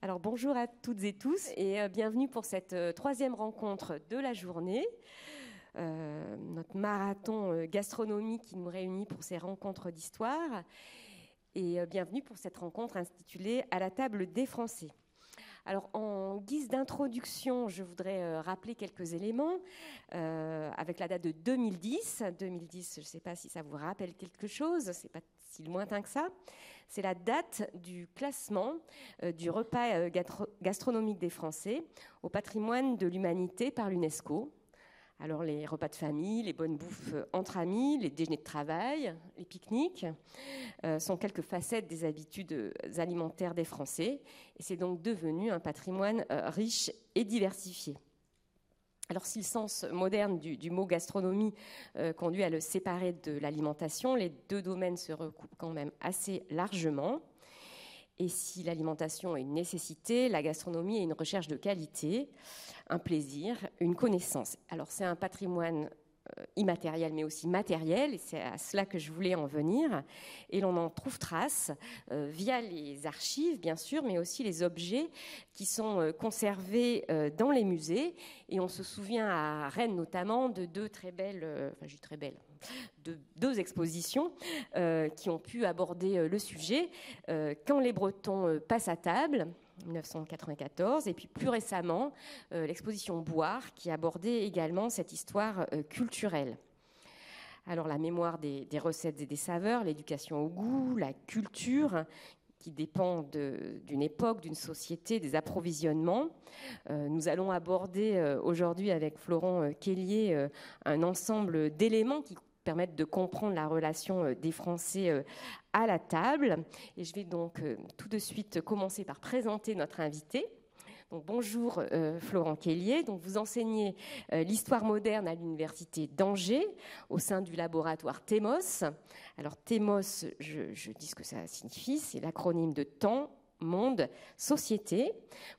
Alors bonjour à toutes et tous et euh, bienvenue pour cette euh, troisième rencontre de la journée. Euh, notre marathon gastronomique qui nous réunit pour ces rencontres d'histoire. Et bienvenue pour cette rencontre intitulée À la table des Français. Alors, en guise d'introduction, je voudrais rappeler quelques éléments avec la date de 2010. 2010, je ne sais pas si ça vous rappelle quelque chose, c'est pas si lointain que ça. C'est la date du classement euh, du repas euh, gastronomique des Français au patrimoine de l'humanité par l'UNESCO. Alors les repas de famille, les bonnes bouffes euh, entre amis, les déjeuners de travail, les pique-niques sont quelques facettes des habitudes alimentaires des Français et c'est donc devenu un patrimoine riche et diversifié. Alors si le sens moderne du, mot gastronomie euh, conduit à le séparer de l'alimentation, les deux domaines se recoupent quand même assez largement. Et si l'alimentation est une nécessité, la gastronomie est une recherche de qualité, un plaisir, une connaissance. Alors c'est un patrimoine euh, immatériel mais aussi matériel, et c'est à cela que je voulais en venir. Et l'on en trouve trace euh, via les archives, bien sûr, mais aussi les objets qui sont euh, conservés dans les musées. Et on se souvient à Rennes notamment de deux très belles, enfin très belles, de deux expositions qui ont pu aborder le sujet. quand les Bretons passent à table, 1994, et puis plus récemment euh, l'exposition Boire qui abordait également cette histoire euh, culturelle. Alors la mémoire des, recettes et des saveurs, l'éducation au goût, la culture qui dépend d'une époque, d'une société, des approvisionnements. Euh, nous allons aborder aujourd'hui avec Florent Kellier un ensemble d'éléments qui permettre de comprendre la relation euh, des Français euh, à la table. Et je vais donc euh, tout de suite commencer par présenter notre invité. Bonjour Florent Kellier. Donc, vous enseignez l'histoire moderne à l'université d'Angers au sein du laboratoire TEMOS. Alors TEMOS, je, je dis ce que ça signifie, c'est l'acronyme de temps, monde, société.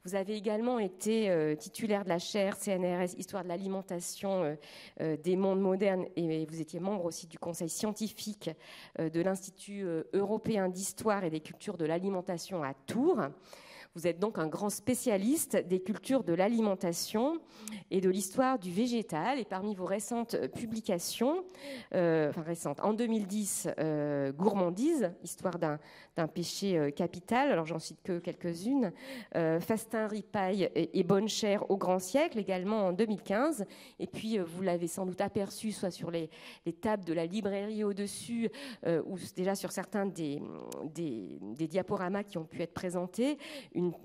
Vous avez également été euh, titulaire de la chaire CNRS Histoire de l'alimentation euh, euh, des mondes modernes et vous étiez membre aussi du conseil scientifique de l'Institut européen d'histoire et des cultures de l'alimentation à Tours. Vous êtes donc un grand spécialiste des cultures de l'alimentation et de l'histoire du végétal. Et parmi vos récentes publications, euh, enfin récentes, en 2010, euh, Gourmandise, histoire d'un péché euh, capital. Alors j'en cite que quelques-unes. Fastin, ripaille et, bonne chère au grand siècle, également en 2015. Et puis vous l'avez sans doute aperçu, soit sur les, tables de la librairie au-dessus, ou déjà sur certains des, diaporamas qui ont pu être présentés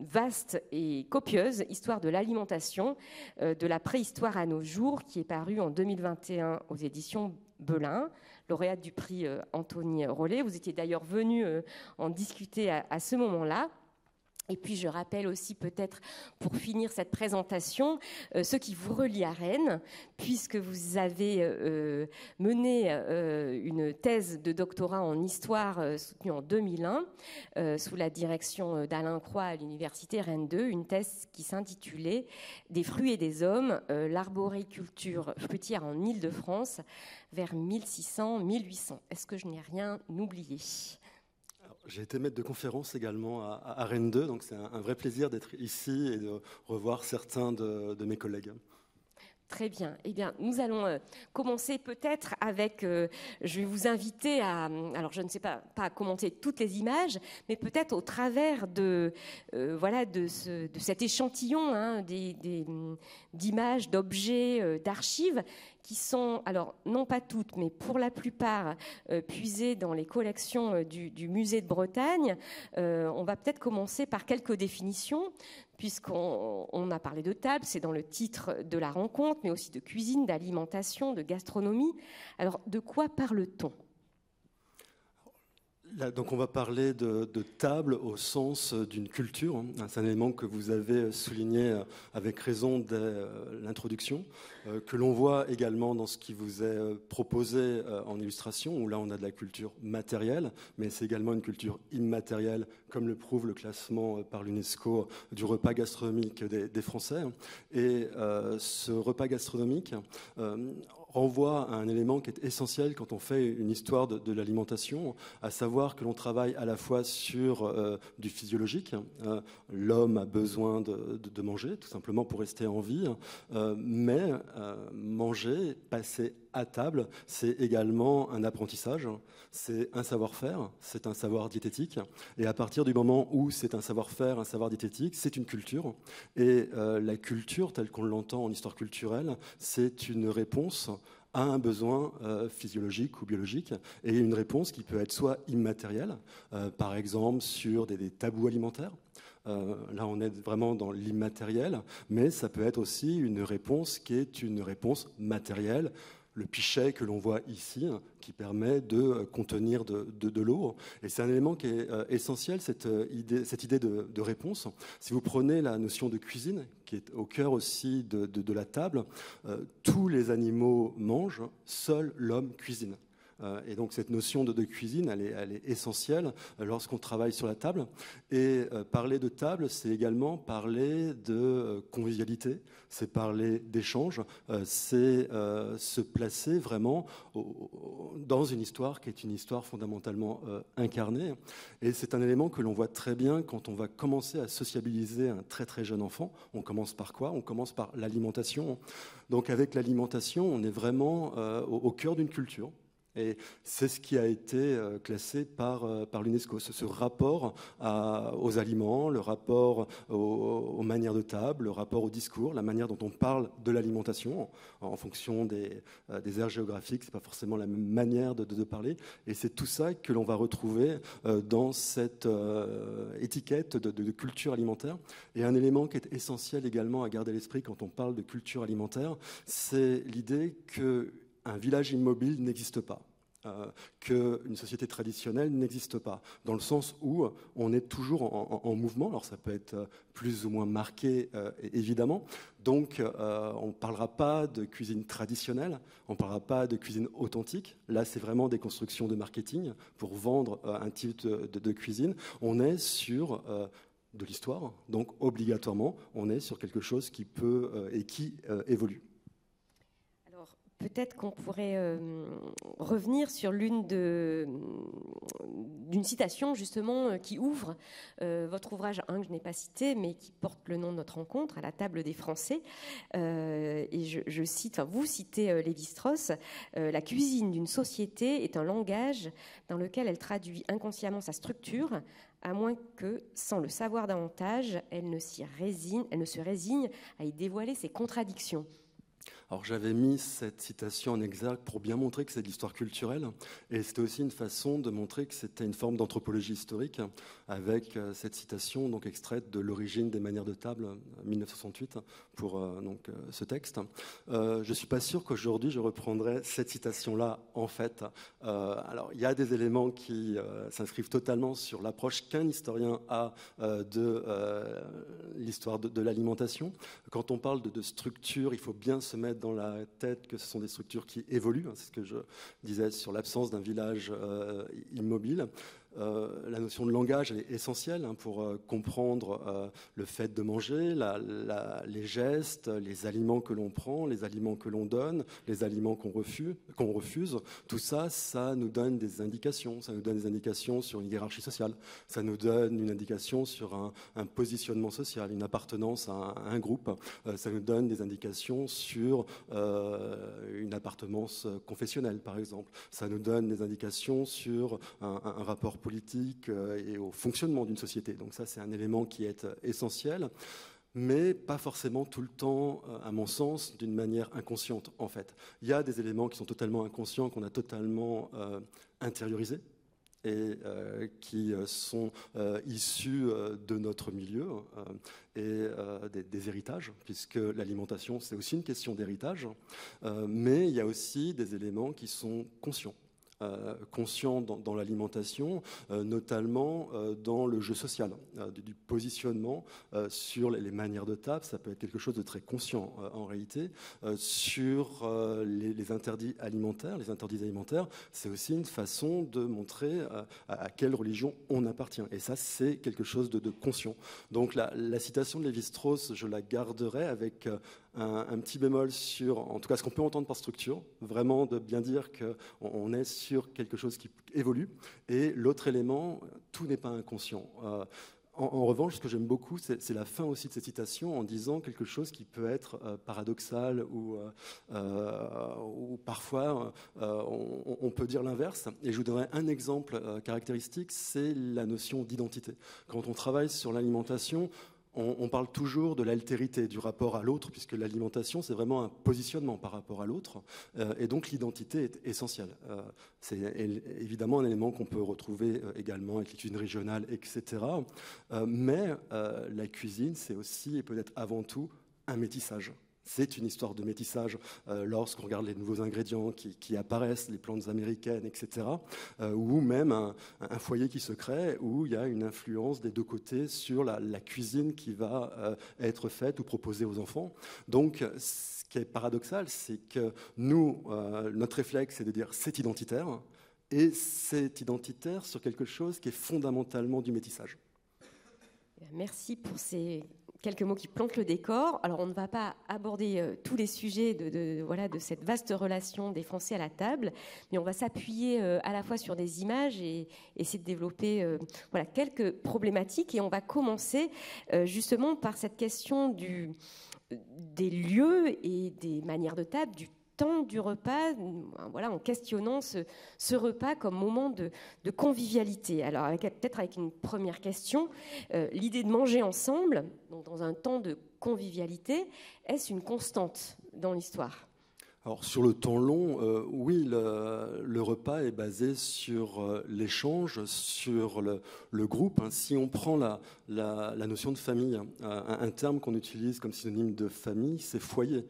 vaste et copieuse histoire de l'alimentation euh, de la préhistoire à nos jours qui est parue en 2021 aux éditions Belin, lauréate du prix euh, Anthony Rollet. Vous étiez d'ailleurs venu euh, en discuter à ce moment-là. Et puis je rappelle aussi peut-être pour finir cette présentation euh, ce qui vous relie à Rennes, puisque vous avez euh, euh, mené une thèse de doctorat en histoire soutenue en 2001 sous la direction d'Alain Croix à l'université Rennes 2, une thèse qui s'intitulait Des fruits et des hommes, l'arboriculture fruitière en Île-de-France vers 1600-1800. Est-ce que je n'ai rien oublié? J'ai été maître de conférence également à, Rennes 2, donc c'est un, vrai plaisir d'être ici et de revoir certains de, mes collègues. Très bien. Eh bien, nous allons euh, commencer peut-être avec. Euh, je vais vous inviter à. Alors, je ne sais pas, pas à commenter toutes les images, mais peut-être au travers de euh, voilà de, ce, de, cet échantillon hein, d'images, d'objets, d'archives qui sont, alors non pas toutes, mais pour la plupart, euh, puisées dans les collections euh, du, musée de Bretagne. Euh, on va peut-être commencer par quelques définitions, puisqu'on a parlé de table, c'est dans le titre de la rencontre, mais aussi de cuisine, d'alimentation, de gastronomie. Alors, de quoi parle-t-on? Donc on va parler de, table au sens d'une culture. Hein. C'est un élément que vous avez souligné euh, avec raison dès euh, l'introduction, euh, que l'on voit également dans ce qui vous est proposé en illustration, où là on a de la culture matérielle, mais c'est également une culture immatérielle, comme le prouve le classement par l'UNESCO du repas gastronomique des, Français. Et ce repas gastronomique renvoie à un élément qui est essentiel quand on fait une histoire de, l'alimentation, à savoir que l'on travaille à la fois sur euh, du physiologique. Hein. L'homme a besoin de, manger, tout simplement pour rester en vie, euh, mais euh, manger, passer à table, c'est également un apprentissage, c'est un savoir-faire, c'est un savoir diététique. Et à partir du moment où c'est un savoir-faire, un savoir diététique, c'est une culture. Et la culture, telle qu'on l'entend en histoire culturelle, c'est une réponse à un besoin euh, physiologique ou biologique et une réponse qui peut être soit immatérielle, euh, par exemple sur des, tabous alimentaires. Euh, là, on est vraiment dans l'immatériel, mais ça peut être aussi une réponse qui est une réponse matérielle le pichet que l'on voit ici, hein, qui permet de euh, contenir de, l'eau. Et c'est un élément qui est euh, essentiel, cette euh, idée, cette idée de, réponse. Si vous prenez la notion de cuisine, qui est au cœur aussi de, la table, tous les animaux mangent, seul l'homme cuisine. Euh, et donc cette notion de, cuisine, elle est, essentielle euh, lorsqu'on travaille sur la table. Et euh, parler de table, c'est également parler de convivialité, c'est parler d'échange, c'est se placer vraiment dans une histoire qui est une histoire fondamentalement incarnée. Et c'est un élément que l'on voit très bien quand on va commencer à sociabiliser un très très jeune enfant. On commence par quoi? On commence par l'alimentation. Donc avec l'alimentation, on est vraiment au cœur d'une culture. Et c'est ce qui a été euh, classé par, euh, par l'UNESCO, ce, rapport aux aliments, le rapport aux, manières de table, le rapport au discours, la manière dont on parle de l'alimentation en, fonction des, euh, des aires géographiques. Ce n'est pas forcément la même manière de, parler. Et c'est tout ça que l'on va retrouver dans cette étiquette de, culture alimentaire. Et un élément qui est essentiel également à garder à l'esprit quand on parle de culture alimentaire, c'est l'idée que un village immobile n'existe pas. Euh, qu'une société traditionnelle n'existe pas, dans le sens où on est toujours en, mouvement, alors ça peut être plus ou moins marqué euh, évidemment, donc euh, on ne parlera pas de cuisine traditionnelle, on ne parlera pas de cuisine authentique, là c'est vraiment des constructions de marketing pour vendre un type de, cuisine, on est sur de l'histoire, donc obligatoirement on est sur quelque chose qui peut et qui évolue. Peut-être qu'on pourrait euh, revenir sur l'une d'une citation justement euh, qui ouvre euh, votre ouvrage, un que je n'ai pas cité, mais qui porte le nom de notre rencontre à la table des Français. et je, cite, enfin vous citez Lévi-Strauss, la cuisine d'une société est un langage dans lequel elle traduit inconsciemment sa structure, à moins que, sans le savoir davantage, elle ne résigne, elle ne se résigne à y dévoiler ses contradictions. Alors j'avais mis cette citation en exergue pour bien montrer que c'est de l'histoire culturelle et c'était aussi une façon de montrer que c'était une forme d'anthropologie historique avec euh, cette citation donc extraite de l'origine des manières de table 1968 pour euh, donc euh, ce texte. je ne suis pas sûr qu'aujourd'hui je reprendrai cette citation là en fait. alors il y a des éléments qui s'inscrivent totalement sur l'approche qu'un historien a de l'histoire de, l'alimentation. Quand on parle de structure, il faut bien se mettre dans la tête que ce sont des structures qui évoluent. Hein, c'est ce que je disais sur l'absence d'un village euh, immobile. Euh, la notion de langage est essentielle hein, pour euh, comprendre euh, le fait de manger, les gestes, les aliments que l'on prend, les aliments que l'on donne, les aliments qu'on refuse, qu'on refuse. Tout ça, ça nous donne des indications. Ça nous donne des indications sur une hiérarchie sociale. Ça nous donne une indication sur un, positionnement social, une appartenance à un, groupe. ça nous donne des indications sur une appartenance confessionnelle, par exemple. Ça nous donne des indications sur un, un rapport politique euh, et au fonctionnement d'une société. Donc ça, c'est un élément qui est euh, essentiel mais pas forcément tout le temps, euh, à mon sens, d'une manière inconsciente, en fait. Il y a des éléments qui sont totalement inconscients, qu'on a totalement intériorisés et qui sont issus de notre milieu et des, des, héritages, puisque l'alimentation, c'est aussi une question d'héritage, mais il y a aussi des éléments qui sont conscients. Euh, conscient dans, l'alimentation, euh, notamment euh, dans le jeu social, du, positionnement sur les, manières de table. Ça peut être quelque chose de très conscient en réalité. sur les, interdits alimentaires, les interdits alimentaires, c'est aussi une façon de montrer à, quelle religion on appartient. Et ça, c'est quelque chose de, conscient. Donc la, la citation de Lévi-Strauss, je la garderai avec un, petit bémol sur, en tout cas, ce qu'on peut entendre par structure, vraiment de bien dire qu'on on est sur quelque chose qui évolue. Et l'autre élément, tout n'est pas inconscient. Euh, en, revanche, ce que j'aime beaucoup, c'est la fin aussi de cette citation en disant quelque chose qui peut être euh, paradoxal ou, ou parfois on, on, peut dire l'inverse. Et je vous donnerai un exemple caractéristique, c'est la notion d'identité. Quand on travaille sur l'alimentation, on, parle toujours de l'altérité, du rapport à l'autre, puisque l'alimentation, c'est vraiment un positionnement par rapport à l'autre. Euh, et donc l'identité est essentielle. Euh, c'est évidemment un élément qu'on peut retrouver euh, également avec l'étude régionale, etc. mais la cuisine, c'est aussi et peut-être avant tout un métissage. C'est une histoire de métissage euh, lorsqu'on regarde les nouveaux ingrédients qui, apparaissent, les plantes américaines, etc. Euh, ou même un, foyer qui se crée où il y a une influence des deux côtés sur la, cuisine qui va euh, être faite ou proposée aux enfants. Donc, ce qui est paradoxal, c'est que nous, notre réflexe, c'est de dire c'est identitaire, et c'est identitaire sur quelque chose qui est fondamentalement du métissage. Merci pour ces quelques mots qui plantent le décor. Alors, on ne va pas aborder euh, tous les sujets de, voilà, cette vaste relation des Français à la table, mais on va s'appuyer euh, à la fois sur des images et, essayer de développer euh, voilà, quelques problématiques. Et on va commencer justement par cette question des lieux et des manières de table, du temps du repas, voilà, en questionnant ce, repas comme moment de, convivialité. Alors, peut-être avec une première question, euh, l'idée de manger ensemble, dans un temps de convivialité, est-ce une constante dans l'histoire? Alors sur le temps long, euh, oui, le, repas est basé sur euh, l'échange, sur le, groupe. Hein. Si on prend la, notion de famille, euh, un, terme qu'on utilise comme synonyme de famille, c'est foyer.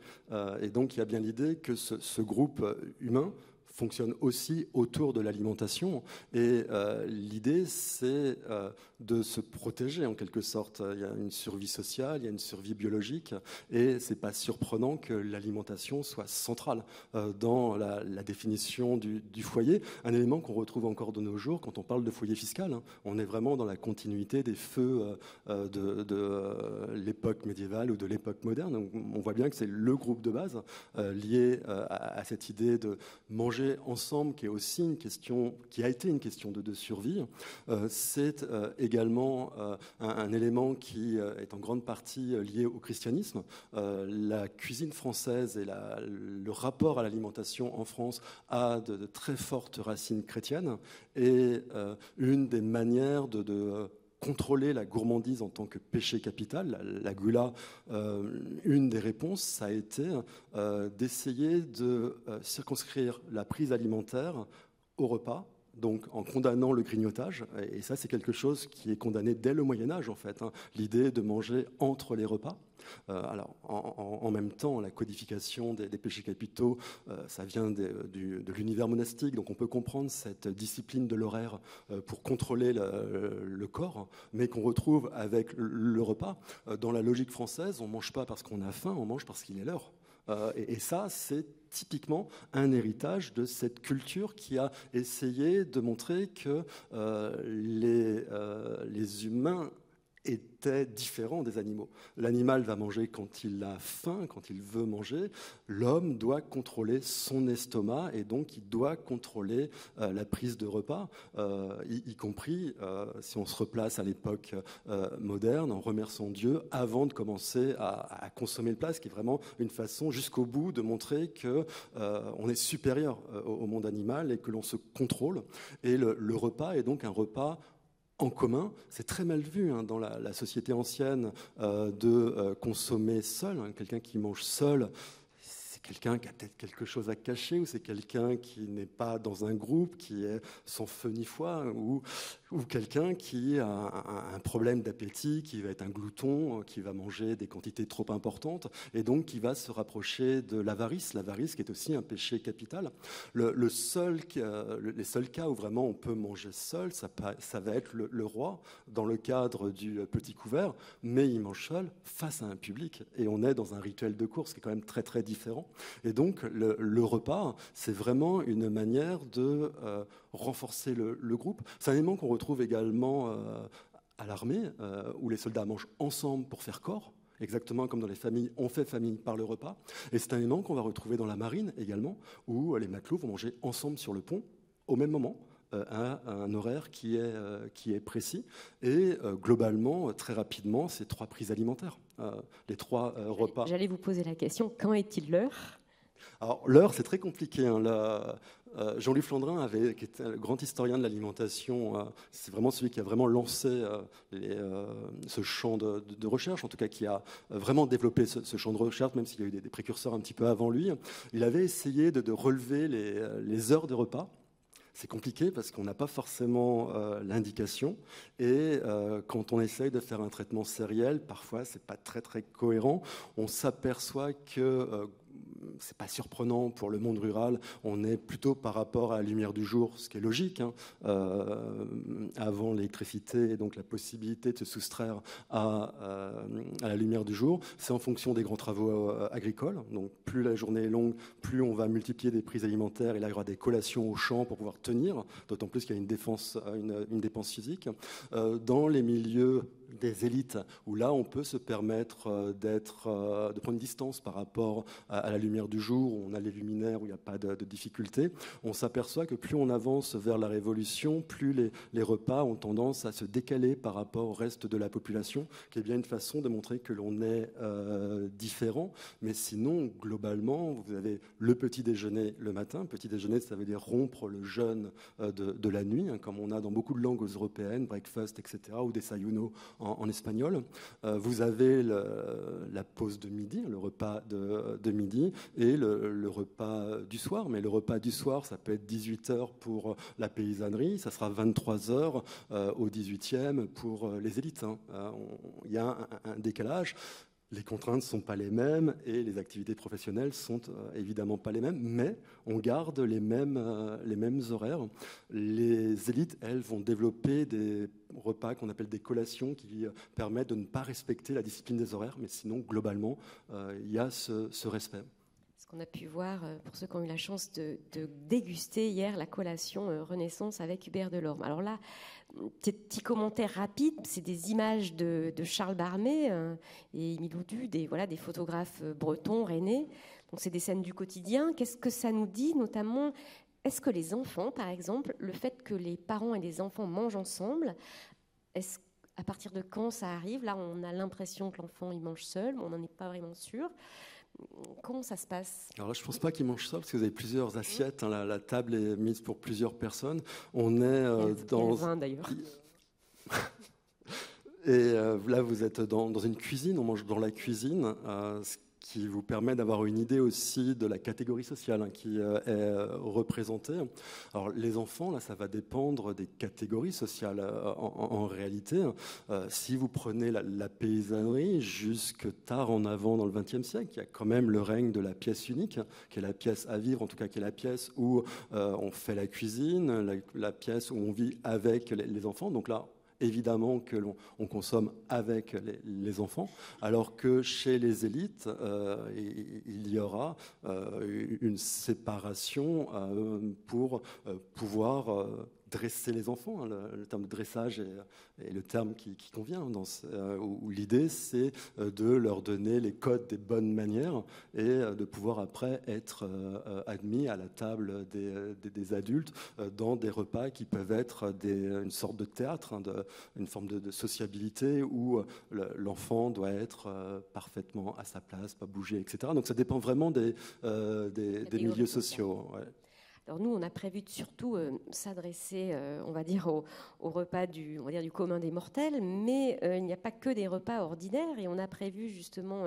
et donc il y a bien l'idée que ce groupe humain fonctionne aussi autour de l'alimentation. Et euh, l'idée, c'est euh, de se protéger en quelque sorte. Il y a une survie sociale, il y a une survie biologique, et c'est pas surprenant que l'alimentation soit centrale euh, dans la, définition du, foyer. Un élément qu'on retrouve encore de nos jours quand on parle de foyer fiscal. Hein. On est vraiment dans la continuité des feux de, l'époque médiévale ou de l'époque moderne. Donc, on voit bien que c'est le groupe de base lié à cette idée de manger ensemble, qui est aussi une question, qui a été une question de, survie, euh, c'est euh, également euh, un, élément qui est en grande partie lié au christianisme. la cuisine française et le rapport à l'alimentation en France a de, très fortes racines chrétiennes et une des manières de contrôler la gourmandise en tant que péché capital, la, gula, euh, une des réponses, ça a été euh, d'essayer de euh, circonscrire la prise alimentaire au repas, donc en condamnant le grignotage. Et ça, c'est quelque chose qui est condamné dès le Moyen Âge, en fait, hein. l'idée de manger entre les repas. Euh, alors, en, même temps, la codification des, péchés capitaux, euh, ça vient de, l'univers monastique, donc on peut comprendre cette discipline de l'horaire euh, pour contrôler le, corps, mais qu'on retrouve avec le, repas. dans la logique française, on ne mange pas parce qu'on a faim, on mange parce qu'il est l'heure. Et, ça, c'est typiquement un héritage de cette culture qui a essayé de montrer que les, les humains était différent des animaux. L'animal va manger quand il a faim, quand il veut manger. L'homme doit contrôler son estomac et donc il doit contrôler euh, la prise de repas, euh, y, compris euh, si on se replace à l'époque moderne en remerciant Dieu avant de commencer à, consommer le plat, ce qui est vraiment une façon jusqu'au bout de montrer que on est supérieur au, monde animal et que l'on se contrôle. Et le repas est donc un repas en commun. C'est très mal vu hein, dans la, société ancienne euh, de euh, consommer seul. Hein. Quelqu'un qui mange seul, quelqu'un qui a peut-être quelque chose à cacher, ou c'est quelqu'un qui n'est pas dans un groupe, qui est sans feu ni foi, ou ou quelqu'un qui a un, problème d'appétit, qui va être un glouton, qui va manger des quantités trop importantes, et donc qui va se rapprocher de l'avarice, l'avarice qui est aussi un péché capital. Le, les seuls cas où vraiment on peut manger seul, ça, va être le, roi dans le cadre du petit couvert, mais il mange seul face à un public, et on est dans un rituel de course qui est quand même très très différent. Et donc le, repas, c'est vraiment une manière de euh, renforcer le, groupe. C'est un élément qu'on retrouve également euh, à l'armée, euh, où les soldats mangent ensemble pour faire corps. exactement comme dans les familles, on fait famille par le repas. Et c'est un élément qu'on va retrouver dans la marine également, où les matelots vont manger ensemble sur le pont au même moment à un horaire qui est, qui est précis. Et globalement, très rapidement, c'est trois prises alimentaires. les trois repas. J'allais vous poser la question, quand est-il l'heure? Alors l'heure, c'est très compliqué. Hein. Euh, Jean-Louis Flandrin, avait, qui était le grand historien de l'alimentation, euh, c'est vraiment celui qui a vraiment lancé euh, ce champ de, recherche, en tout cas qui a vraiment développé ce, champ de recherche, même s'il y a eu des, précurseurs un petit peu avant lui. Il avait essayé de, relever les, heures de repas. C'est compliqué parce qu'on n'a pas forcément l'indication. Et quand on essaye de faire un traitement sériel, parfois c'est pas très très cohérent. On s'aperçoit que c'est pas surprenant pour le monde rural. On est plutôt par rapport à la lumière du jour, ce qui est logique. Hein. Euh, avant l'électricité et donc la possibilité de se soustraire à, euh, à la lumière du jour, c'est en fonction des grands travaux euh, agricoles. Donc plus la journée est longue, plus on va multiplier des prises alimentaires. Il y aura des collations au champ pour pouvoir tenir, d'autant plus qu'il y a une, une dépense physique. dans les milieux des élites, où là, on peut se permettre euh, d'être, euh, de prendre distance par rapport à, la lumière du jour, où on a les luminaires, où il n'y a pas de, de difficulté, on s'aperçoit que plus on avance vers la révolution, plus les, repas ont tendance à se décaler par rapport au reste de la population, qui est bien une façon de montrer que l'on est euh, différent. Mais sinon, globalement, vous avez le petit déjeuner le matin. Petit déjeuner, ça veut dire rompre le jeûne de, de, la nuit, hein, comme on a dans beaucoup de langues européennes, breakfast, etc., ou des sayuno en, espagnol. Euh, vous avez la pause de midi, le repas de, midi, et le, repas du soir. Mais le repas du soir, ça peut être 18 heures pour la paysannerie, ça sera 23 heures euh, au 18e pour euh, les élites. Hein. Il y a un décalage les contraintes ne sont pas les mêmes et les activités professionnelles sont euh, évidemment pas les mêmes, mais on garde les mêmes, euh, les mêmes horaires. Les élites, elles, vont développer des repas qu'on appelle des collations qui euh, permettent de ne pas respecter la discipline des horaires, mais sinon, globalement, il y a ce, respect. Ce qu'on a pu voir, pour ceux qui ont eu la chance de, de déguster hier la collation Renaissance avec Hubert Delorme. Alors là, petit commentaire rapide, c'est des images de, Charles Barmé euh, et Miloudu, des, voilà, des photographes euh, bretons, rennais. Donc c'est des scènes du quotidien. Qu'est-ce que ça nous dit notamment Est-ce que les enfants, par exemple, le fait que les parents et les enfants mangent ensemble, est-ce à partir de quand ça arrive? Là, on a l'impression que l'enfant il mange seul, mais on n'en est pas vraiment sûr. Comment ça se passe? Alors là, je ne pense pas qu'ils mangent ça, parce que vous avez plusieurs assiettes. Hein, la, table est mise pour plusieurs personnes. On est euh, dans. D'ailleurs. Et euh, là, vous êtes dans, dans, une cuisine, on mange dans la cuisine, euh, qui vous permet d'avoir une idée aussi de la catégorie sociale hein, qui euh, est euh, représentée. Alors les enfants, là, ça va dépendre des catégories sociales. Euh, en, réalité, si vous prenez la, paysannerie jusque tard en avant dans le XXe siècle, il y a quand même le règne de la pièce unique, qui est la pièce à vivre, en tout cas qui est la pièce où on fait la cuisine, la, pièce où on vit avec les, les enfants. Donc là, évidemment que l'on on consomme avec les, enfants, alors que chez les élites, euh, il y aura euh, une séparation euh, pour pouvoir dresser les enfants. Hein, le, terme de dressage est, le terme qui, convient, dans euh, où, l'idée c'est euh, de leur donner les codes des bonnes manières et euh, de pouvoir après être admis à la table des, adultes dans des repas qui peuvent être des, une sorte de théâtre, hein, de, une forme de, sociabilité où l'enfant doit être parfaitement à sa place, pas bouger, etc. Donc ça dépend vraiment des, des, milieux sociaux. Alors nous, on a prévu de surtout euh, s'adresser, euh, on va dire, au, repas du, on va dire, du commun des mortels, mais euh, il n'y a pas que des repas ordinaires, et on a prévu justement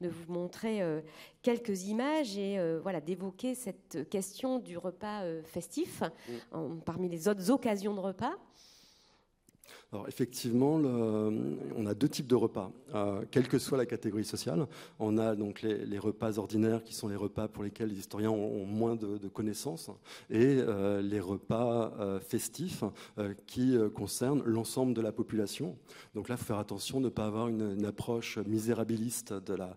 de vous montrer quelques images et voilà d'évoquer cette question du repas festif parmi les autres occasions de repas. Alors effectivement, on a deux types de repas, euh, quelle que soit la catégorie sociale. On a donc les, repas ordinaires qui sont les repas pour lesquels les historiens ont, moins de, connaissances, et euh, les repas euh, festifs qui concernent l'ensemble de la population. Donc là, il faut faire attention de ne pas avoir une, une approche misérabiliste de la,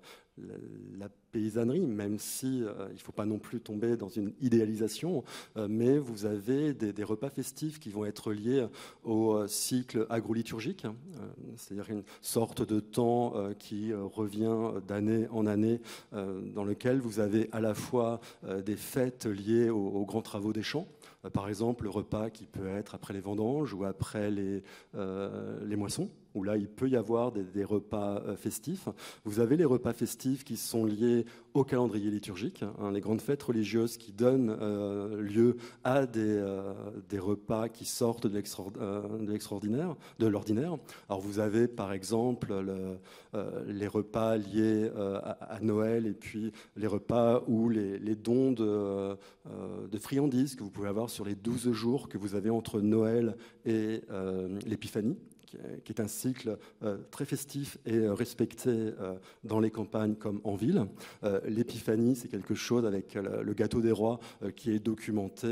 la, paysannerie, même si il ne faut pas non plus tomber dans une idéalisation, mais vous avez des, repas festifs qui vont être liés au cycle agroliturgique, c'est-à-dire une sorte de temps qui revient d'année en année, dans lequel vous avez à la fois des fêtes liées aux grands travaux des champs, euh, par exemple, le repas qui peut être après les vendanges ou après euh, les moissons où là, il peut y avoir des, repas euh, festifs. Vous avez les repas festifs qui sont liés au calendrier liturgique, hein, les grandes fêtes religieuses qui donnent lieu à des, des, repas qui sortent de l'extraordinaire, de l'ordinaire. Alors vous avez par exemple les repas liés à, Noël et puis les repas où les, dons de, friandises que vous pouvez avoir sur les 12 jours que vous avez entre Noël et euh, l'Épiphanie, qui est un cycle euh, très festif et euh, respecté dans les campagnes comme en ville. L'épiphanie, c'est quelque chose avec le gâteau des rois qui est documenté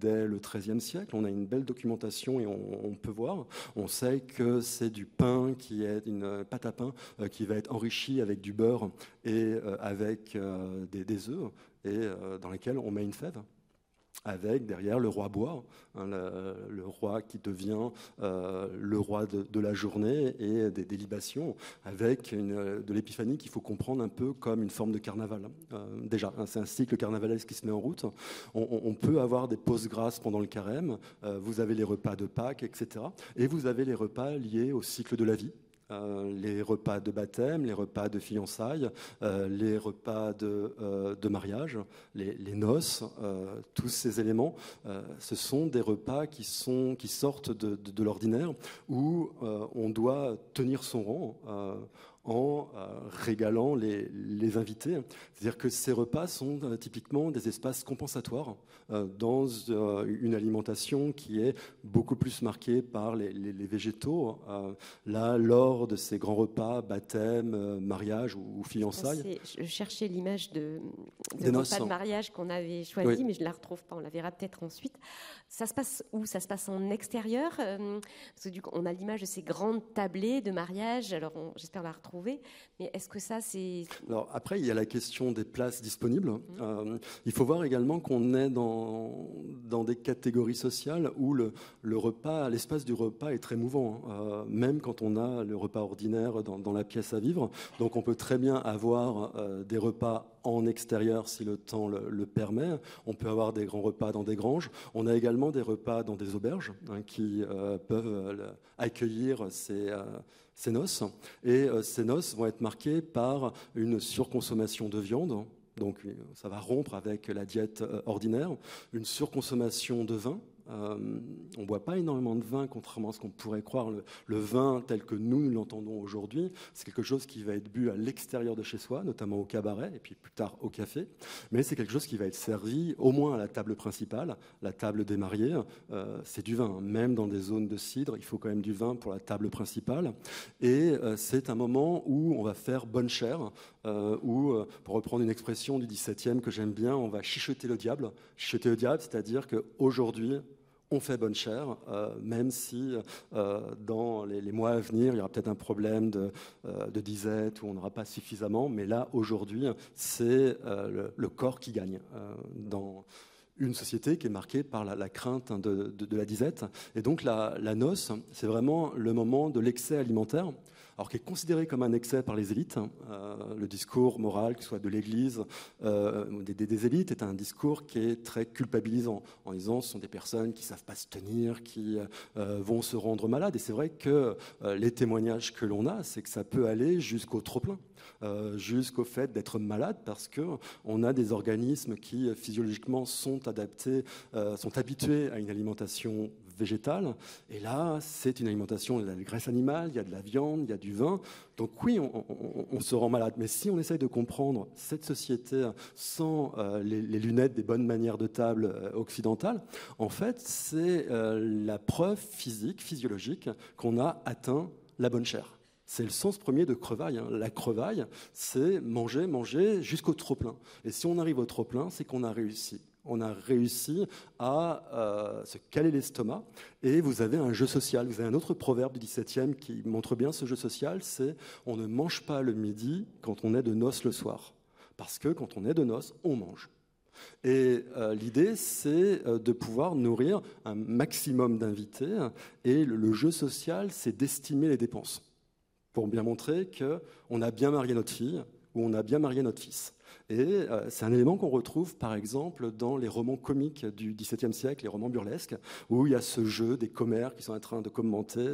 dès le XIIIe siècle. On a une belle documentation et on, peut voir. On sait que c'est du pain qui est une pâte à pain qui va être enrichie avec du beurre et avec des, des œufs et dans lesquels on met une fève avec derrière le roi bois, hein, le, roi qui devient euh, le roi de, la journée et des, libations, avec une, de l'épiphanie qu'il faut comprendre un peu comme une forme de carnaval. Euh, déjà, hein, c'est un cycle carnavalesque qui se met en route. On, peut avoir des pauses grasses pendant le carême, euh, vous avez les repas de Pâques, etc. Et vous avez les repas liés au cycle de la vie, euh, les repas de baptême, les repas de fiançailles, euh, les repas de, euh, mariage, les, noces, tous ces éléments, ce sont des repas qui, sortent de l'ordinaire où on doit tenir son rang en euh, régalant les, invités. C'est-à-dire que ces repas sont euh, typiquement des espaces compensatoires euh, dans une alimentation qui est beaucoup plus marquée par les, végétaux. là, lors de ces grands repas, baptême, mariage ou, fiançailles. Je cherchais l'image de, de repas de mariage qu'on avait choisi, mais je ne la retrouve pas. On la verra peut-être ensuite. Ça se passe où? Ça se passe en extérieur Parce que du coup, on a l'image de ces grandes tablées de mariage. Alors, j'espère la retrouver mais est-ce que ça, c'est... Alors après, il y a la question des places disponibles. Mmh. Euh, il faut voir également qu'on est dans, dans des catégories sociales où le, le repas, l'espace du repas est très mouvant, hein. euh, même quand on a le repas ordinaire dans, dans, la pièce à vivre. Donc on peut très bien avoir euh, des repas en extérieur si le temps le, permet. On peut avoir des grands repas dans des granges. On a également des repas dans des auberges hein, qui peuvent accueillir ces ces noces. Et euh, ces noces vont être marquées par une surconsommation de viande, donc ça va rompre avec la diète euh, ordinaire, une surconsommation de vin, euh, on ne boit pas énormément de vin, contrairement à ce qu'on pourrait croire. Le, vin tel que nous, l'entendons aujourd'hui, c'est quelque chose qui va être bu à l'extérieur de chez soi, notamment au cabaret et puis plus tard au café. Mais c'est quelque chose qui va être servi au moins à la table principale, la table des mariés. Euh, c'est du vin. Même dans des zones de cidre, il faut quand même du vin pour la table principale. Et euh, c'est un moment où on va faire bonne chère, où, pour reprendre une expression du 17e que j'aime bien, on va chichoter le diable. Chichoter le diable, c'est-à-dire qu'aujourd'hui, on fait bonne chère, euh, même si euh, dans les, mois à venir, il y aura peut-être un problème de, euh, disette où on n'aura pas suffisamment. Mais là, aujourd'hui, c'est le, corps qui gagne dans une société qui est marquée par la, crainte de, la disette. Et donc la, la noce, c'est vraiment le moment de l'excès alimentaire alors qui est considéré comme un excès par les élites. Hein. Euh, le discours moral, que ce soit de l'Église, euh, des, des, élites, est un discours qui est très culpabilisant, en disant ce sont des personnes qui ne savent pas se tenir, qui euh, vont se rendre malades. Et c'est vrai que les témoignages que l'on a, c'est que ça peut aller jusqu'au trop-plein. jusqu'au fait d'être malade parce qu'on a des organismes qui physiologiquement sont adaptés, sont habitués à une alimentation végétale. Et là, c'est une alimentation, il y a de la graisse animale, il y a de la viande, il y a du vin. Donc oui, on, se rend malade. Mais si on essaye de comprendre cette société sans euh, les, lunettes des bonnes manières de table euh, occidentales, en fait, c'est euh, la preuve physique, physiologique, qu'on a atteint la bonne chair. C'est le sens premier de crevaille. Hein. La crevaille, c'est manger, manger jusqu'au trop-plein. Et si on arrive au trop-plein, c'est qu'on a réussi On a réussi à euh, se caler l'estomac et vous avez un jeu social. Vous avez un autre proverbe du XVIIe qui montre bien ce jeu social, c'est on ne mange pas le midi quand on est de noces le soir. Parce que quand on est de noces, on mange. Et euh, l'idée, c'est euh, de pouvoir nourrir un maximum d'invités. Et le, jeu social, c'est d'estimer les dépenses pour bien montrer qu'on a bien marié notre fille ou on a bien marié notre fils. Et euh, c'est un élément qu'on retrouve, par exemple, dans les romans comiques du XVIIe siècle, les romans burlesques, où il y a ce jeu des commères qui sont en train de commenter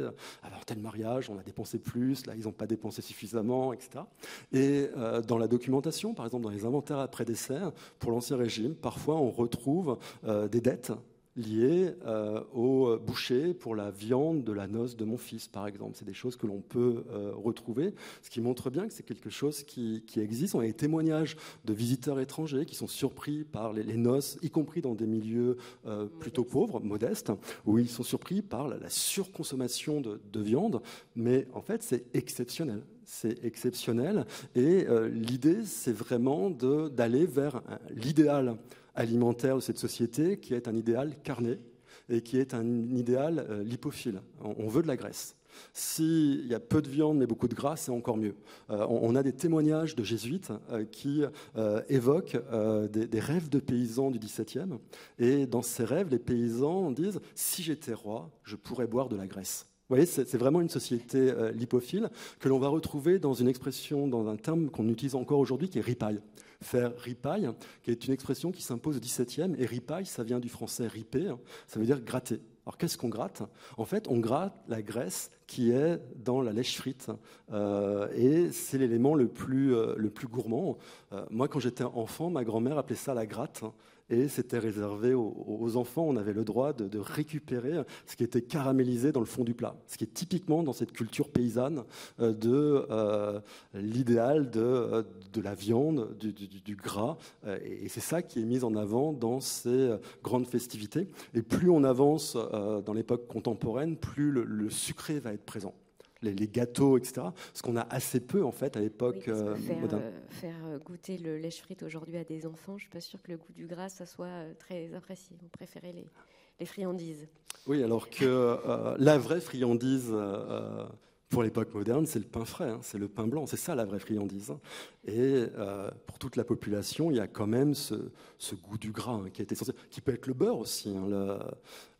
alors tel mariage, on a dépensé plus, là ils n'ont pas dépensé suffisamment, etc. Et euh, dans la documentation, par exemple, dans les inventaires après décès, pour l'Ancien Régime, parfois on retrouve euh, des dettes liées euh, au boucher pour la viande de la noce de mon fils, par exemple. C'est des choses que l'on peut euh, retrouver, ce qui montre bien que c'est quelque chose qui, existe. On a des témoignages de visiteurs étrangers qui sont surpris par les, noces, y compris dans des milieux euh, plutôt pauvres, modestes, où ils sont surpris par la, surconsommation de, de, viande. Mais en fait, c'est exceptionnel. C'est exceptionnel. Et l'idée, c'est vraiment d'aller vers l'idéal alimentaire de cette société qui est un idéal carné et qui est un idéal euh, lipophile. On, veut de la graisse. S'il y a peu de viande mais beaucoup de gras, c'est encore mieux. Euh, on, a des témoignages de jésuites euh, qui évoquent des, des, rêves de paysans du XVIIe. Et dans ces rêves, les paysans disent Si j'étais roi, je pourrais boire de la graisse. Vous voyez, c'est vraiment une société lipophile que l'on va retrouver dans une expression, dans un terme qu'on utilise encore aujourd'hui, qui est ripaille faire ripaille, qui est une expression qui s'impose au XVIIe. Et ripaille, ça vient du français riper, hein. ça veut dire gratter. Alors qu'est-ce qu'on gratte? En fait, on gratte la graisse qui est dans la lèche frite. Euh, et c'est l'élément le, plus, euh, le plus gourmand. Euh, moi, quand j'étais enfant, ma grand-mère appelait ça la gratte et c'était réservé aux, enfants. On avait le droit de, récupérer ce qui était caramélisé dans le fond du plat, ce qui est typiquement dans cette culture paysanne euh, de euh, l'idéal euh, de, la viande, du, gras, et, c'est ça qui est mis en avant dans ces grandes festivités. Et plus on avance dans l'époque contemporaine, plus le sucré va être présent les, gâteaux, etc. Ce qu'on a assez peu en fait à l'époque euh, moderne. Euh, faire euh, goûter le lèche frite aujourd'hui à des enfants, je suis pas sûre que le goût du gras ça soit très apprécié. On préférait les, les friandises. Oui, alors que la vraie friandise pour l'époque moderne, c'est le pain frais, hein, c'est le pain blanc, c'est ça la vraie friandise. Hein. Et pour toute la population, il y a quand même ce, goût du gras hein, qui est essentiel, qui peut être le beurre aussi.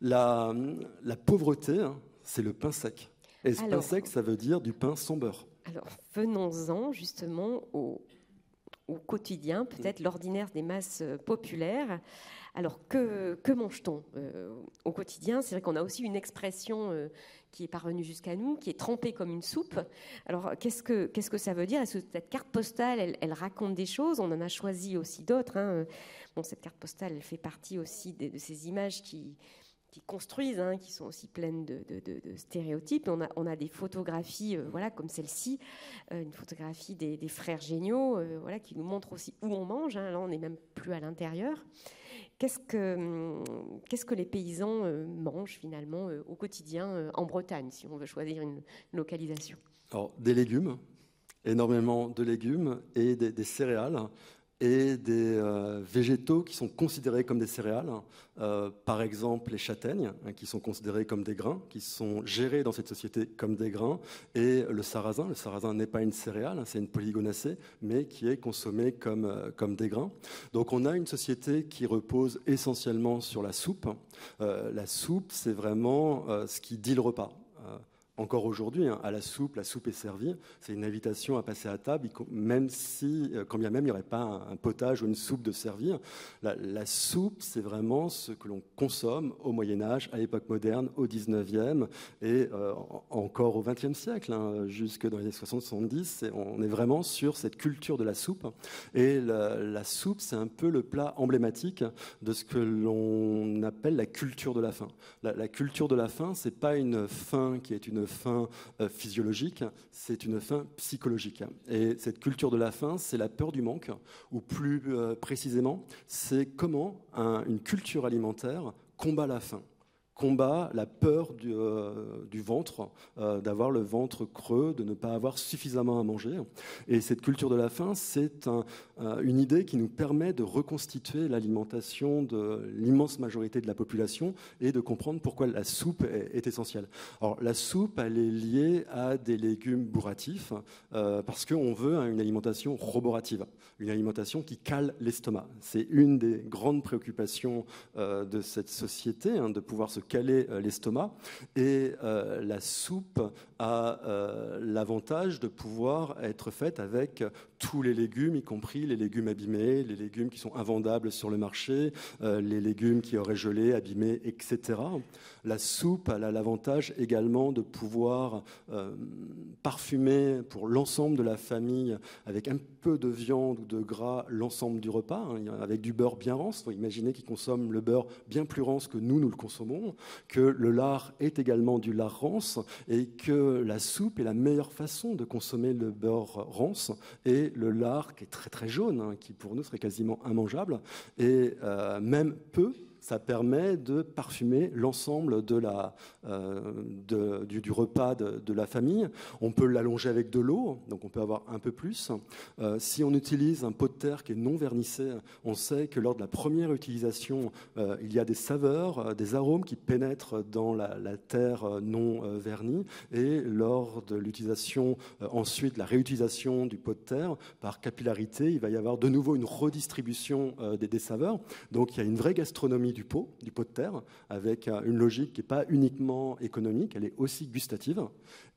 la, la, pauvreté, c'est le pain sec. Et ce pain sec, ça veut dire du pain sans beurre. Alors, venons-en justement au, quotidien, peut-être l'ordinaire des masses euh, populaires. Alors, que, mange-t-on euh, au quotidien? C'est vrai qu'on a aussi une expression euh, qui est parvenue jusqu'à nous, qui est trempée comme une soupe. Alors, qu'est-ce que, qu'est-ce que ça veut dire? Est-ce que cette carte postale, elle, raconte des choses? On en a choisi aussi d'autres. Hein. Bon, cette carte postale, elle fait partie aussi de ces images qui, qui construisent, hein, qui sont aussi pleines de, stéréotypes. On a, des photographies, euh, voilà, comme celle-ci, euh, une photographie des, frères géniaux, euh, voilà, qui nous montre aussi où on mange. Hein. Là, on n'est même plus à l'intérieur. Qu'est-ce que, hum, qu'est-ce que les paysans mangent finalement au quotidien en Bretagne, si on veut choisir une localisation? Alors, des légumes, énormément de légumes et des céréales et des euh, végétaux qui sont considérés comme des céréales, euh, par exemple les châtaignes, hein, qui sont considérés comme des grains, qui sont gérés dans cette société comme des grains, et le sarrasin. Le sarrasin n'est pas une céréale, hein, c'est une polygonacée, mais qui est consommée comme, euh, comme des grains. Donc on a une société qui repose essentiellement sur la soupe. la soupe, c'est vraiment ce qui dit le repas encore aujourd'hui, hein, à la soupe, la soupe est servie. C'est une invitation à passer à table, même si, euh, quand bien même il n'y aurait pas un, potage ou une soupe de servir. La, soupe, c'est vraiment ce que l'on consomme au Moyen Âge, à l'époque moderne, au 19e et euh, encore au 20e siècle, hein, jusque dans les années 60-70. On est vraiment sur cette culture de la soupe. Et la, soupe, c'est un peu le plat emblématique de ce que l'on appelle la culture de la faim. La, la culture de la faim, c'est pas une faim qui est une faim euh, physiologique, c'est une faim psychologique. Et cette culture de la faim, c'est la peur du manque, ou plus euh, précisément, c'est comment une culture alimentaire combat la faim. Combat la peur du, euh, ventre, euh, d'avoir le ventre creux, de ne pas avoir suffisamment à manger. Et cette culture de la faim, c'est une idée qui nous permet de reconstituer l'alimentation de l'immense majorité de la population et de comprendre pourquoi la soupe est, essentielle. Alors la soupe, elle est liée à des légumes bourratifs euh, parce qu'on veut une alimentation roborative, une alimentation qui cale l'estomac. C'est une des grandes préoccupations de cette société, hein, de pouvoir se caler euh, l'estomac. Et euh, la soupe a euh, l'avantage de pouvoir être faite avec tous les légumes, y compris les légumes abîmés, les légumes qui sont invendables sur le marché, les légumes qui auraient gelé, abîmés, etc. La soupe a l'avantage également de pouvoir parfumer pour l'ensemble de la famille avec un peu de viande ou de gras l'ensemble du repas, hein, avec du beurre bien rance. Il faut imaginer qu'ils consomment le beurre bien plus rance que nous, nous le consommons que le lard est également du lard rance et que la soupe est la meilleure façon de consommer le beurre rance et le lard qui est très très jaune, hein, qui pour nous serait quasiment immangeable et euh, même peu ça permet de parfumer l'ensemble de la, euh, du, repas de, la famille. On peut l'allonger avec de l'eau, donc on peut avoir un peu plus. Euh, si on utilise un pot de terre qui est non vernissé, on sait que lors de la première utilisation, euh, il y a des saveurs, des arômes qui pénètrent dans la, terre non vernie. Et lors de l'utilisation, ensuite, la réutilisation du pot de terre, par capillarité, il va y avoir de nouveau une redistribution des saveurs. Donc il y a une vraie gastronomie du pot, du pot de terre, avec euh, une logique qui n'est pas uniquement économique, elle est aussi gustative.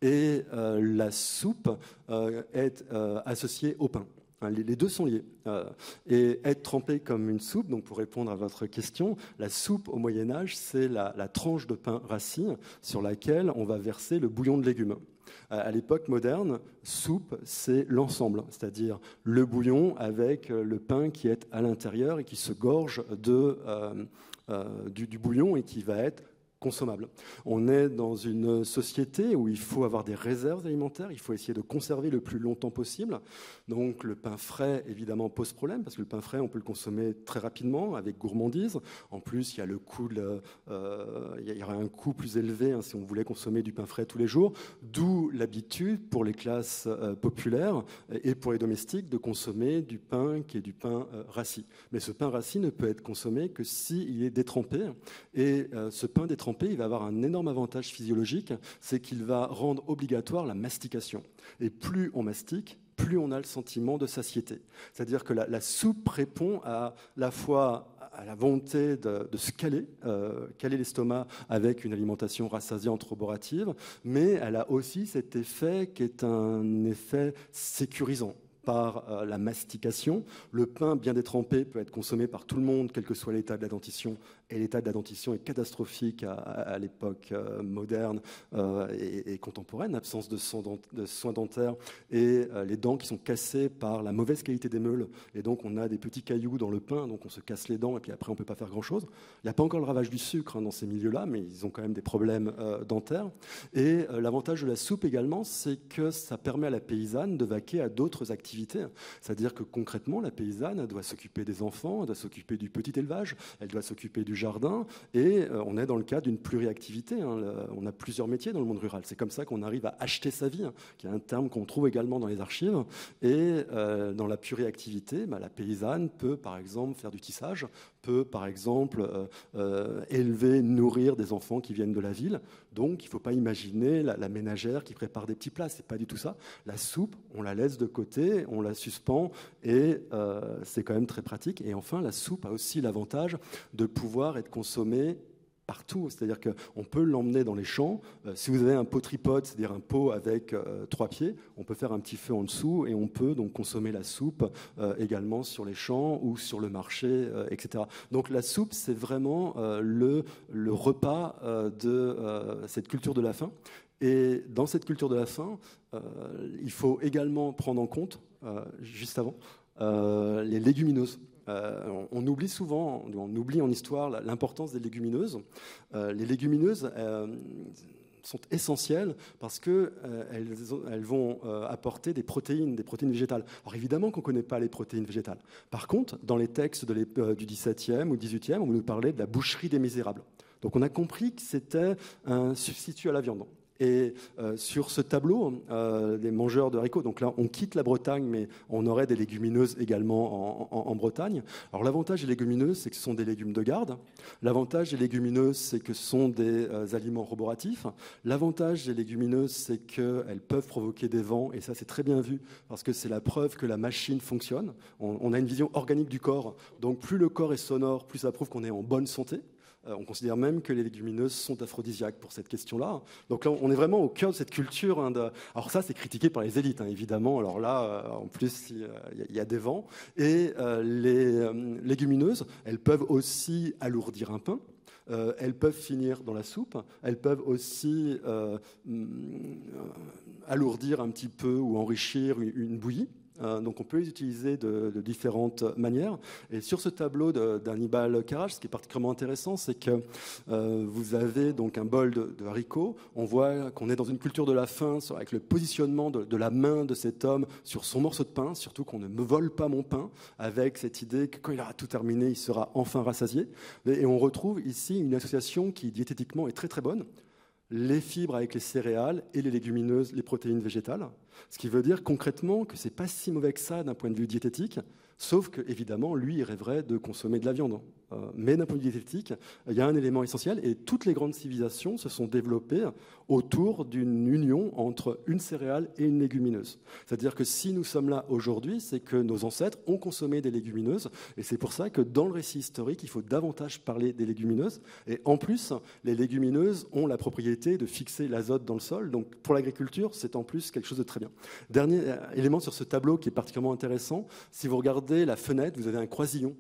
Et euh, la soupe euh, est associée au pain. Les deux sont liés. et être trempé comme une soupe, donc pour répondre à votre question, la soupe au Moyen Âge, c'est la, tranche de pain rassis sur laquelle on va verser le bouillon de légumes. À l'époque moderne, soupe, c'est l'ensemble, c'est-à-dire le bouillon avec le pain qui est à l'intérieur et qui se gorge de, du, du, bouillon et qui va être consommable. On est dans une société où il faut avoir des réserves alimentaires, il faut essayer de conserver le plus longtemps possible. Donc le pain frais, évidemment, pose problème, parce que le pain frais, on peut le consommer très rapidement, avec gourmandise. En plus, il y a le coût, euh, il y aurait un coût plus élevé hein, si on voulait consommer du pain frais tous les jours, d'où l'habitude pour les classes euh, populaires et pour les domestiques de consommer du pain qui est du pain euh, rassis. Mais ce pain rassis ne peut être consommé que s'il est détrempé, et ce pain détrempé il va avoir un énorme avantage physiologique, c'est qu'il va rendre obligatoire la mastication. Et plus on mastique, plus on a le sentiment de satiété. C'est-à-dire que la, soupe répond à la fois à la volonté de, se caler, euh, caler l'estomac avec une alimentation rassasiante roborative, mais elle a aussi cet effet qui est un effet sécurisant par euh, la mastication. Le pain bien détrempé peut être consommé par tout le monde, quel que soit l'état de la dentition et l'état de la dentition est catastrophique à, l'époque euh, moderne euh, et, contemporaine, absence de, soins dentaires et euh, les dents qui sont cassées par la mauvaise qualité des meules. Et donc on a des petits cailloux dans le pain, donc on se casse les dents et puis après on ne peut pas faire grand-chose. Il n'y a pas encore le ravage du sucre hein, dans ces milieux-là, mais ils ont quand même des problèmes dentaires. Et l'avantage de la soupe également, c'est que ça permet à la paysanne de vaquer à d'autres activités. C'est-à-dire que concrètement, la paysanne doit s'occuper des enfants, elle doit s'occuper du petit élevage, elle doit s'occuper du jardin, et euh, on est dans le cas d'une pluriactivité. Hein. on a plusieurs métiers dans le monde rural. C'est comme ça qu'on arrive à acheter sa vie, hein, qui est un terme qu'on trouve également dans les archives. Et euh, dans la pluriactivité, bah, la paysanne peut, par exemple, faire du tissage, peut, par exemple, euh, élever, nourrir des enfants qui viennent de la ville. Donc, il ne faut pas imaginer la, ménagère qui prépare des petits plats. C'est pas du tout ça. La soupe, on la laisse de côté, on la suspend, et c'est quand même très pratique. Et enfin, la soupe a aussi l'avantage de pouvoir être consommé partout. C'est-à-dire qu'on peut l'emmener dans les champs. Euh, si vous avez un pot tripode, c'est-à-dire un pot avec euh, trois pieds, on peut faire un petit feu en dessous et on peut donc consommer la soupe euh, également sur les champs ou sur le marché, etc. Donc la soupe, c'est vraiment le, le repas de cette culture de la faim. Et dans cette culture de la faim, il faut également prendre en compte, juste avant, les légumineuses. Euh, on, oublie souvent, on oublie en histoire l'importance des légumineuses. Euh, les légumineuses euh, sont essentielles parce qu'elles elles vont apporter des protéines, des protéines végétales. Alors évidemment qu'on ne connaît pas les protéines végétales. Par contre, dans les textes du XVIIe ou XVIIIe, on nous parlait de la boucherie des misérables. Donc on a compris que c'était un substitut à la viande. Et euh, sur ce tableau, euh, mangeurs de haricots, donc là on quitte la Bretagne, mais on aurait des légumineuses également en, Bretagne. Alors l'avantage des légumineuses, c'est que ce sont des légumes de garde. L'avantage des légumineuses, c'est que ce sont des euh, aliments roboratifs. L'avantage des légumineuses, c'est qu'elles peuvent provoquer des vents, et ça c'est très bien vu, parce que c'est la preuve que la machine fonctionne. on a une vision organique du corps, donc plus le corps est sonore, plus ça prouve qu'on est en bonne santé. Euh, on considère même que les légumineuses sont aphrodisiaques pour cette question-là. Donc là, on est vraiment au cœur de cette culture. Hein, alors ça, c'est critiqué par les élites, hein, évidemment. Alors là, euh, en plus, il y, a des vents. Et euh, les légumineuses, elles peuvent aussi alourdir un pain. elles peuvent finir dans la soupe, elles peuvent aussi mm, alourdir un petit peu ou enrichir une bouillie. Euh, donc on peut les utiliser de, différentes manières. Et sur ce tableau d'Hannibal Carrage, ce qui est particulièrement intéressant, c'est que euh, vous avez donc un bol de, haricots. On voit qu'on est dans une culture de la faim, avec le positionnement de, la main de cet homme sur son morceau de pain, surtout qu'on ne me vole pas mon pain, avec cette idée que quand il aura tout terminé, il sera enfin rassasié. Et on retrouve ici une association qui diététiquement est très très bonne les fibres avec les céréales et les légumineuses, les protéines végétales. Ce qui veut dire concrètement que c'est pas si mauvais que ça d'un point de vue diététique, sauf que évidemment, lui, il rêverait de consommer de la viande. Euh, mais d'un point de vue il y a un élément essentiel et toutes les grandes civilisations se sont développées autour d'une union entre une céréale et une légumineuse. C'est-à-dire que si nous sommes là aujourd'hui, c'est que nos ancêtres ont consommé des légumineuses et c'est pour ça que dans le récit historique, il faut davantage parler des légumineuses. Et en plus, les légumineuses ont la propriété de fixer l'azote dans le sol. Donc pour l'agriculture, c'est en plus quelque chose de très bien. Dernier euh, élément sur ce tableau qui est particulièrement intéressant, si vous regardez la fenêtre, vous avez un croisillon.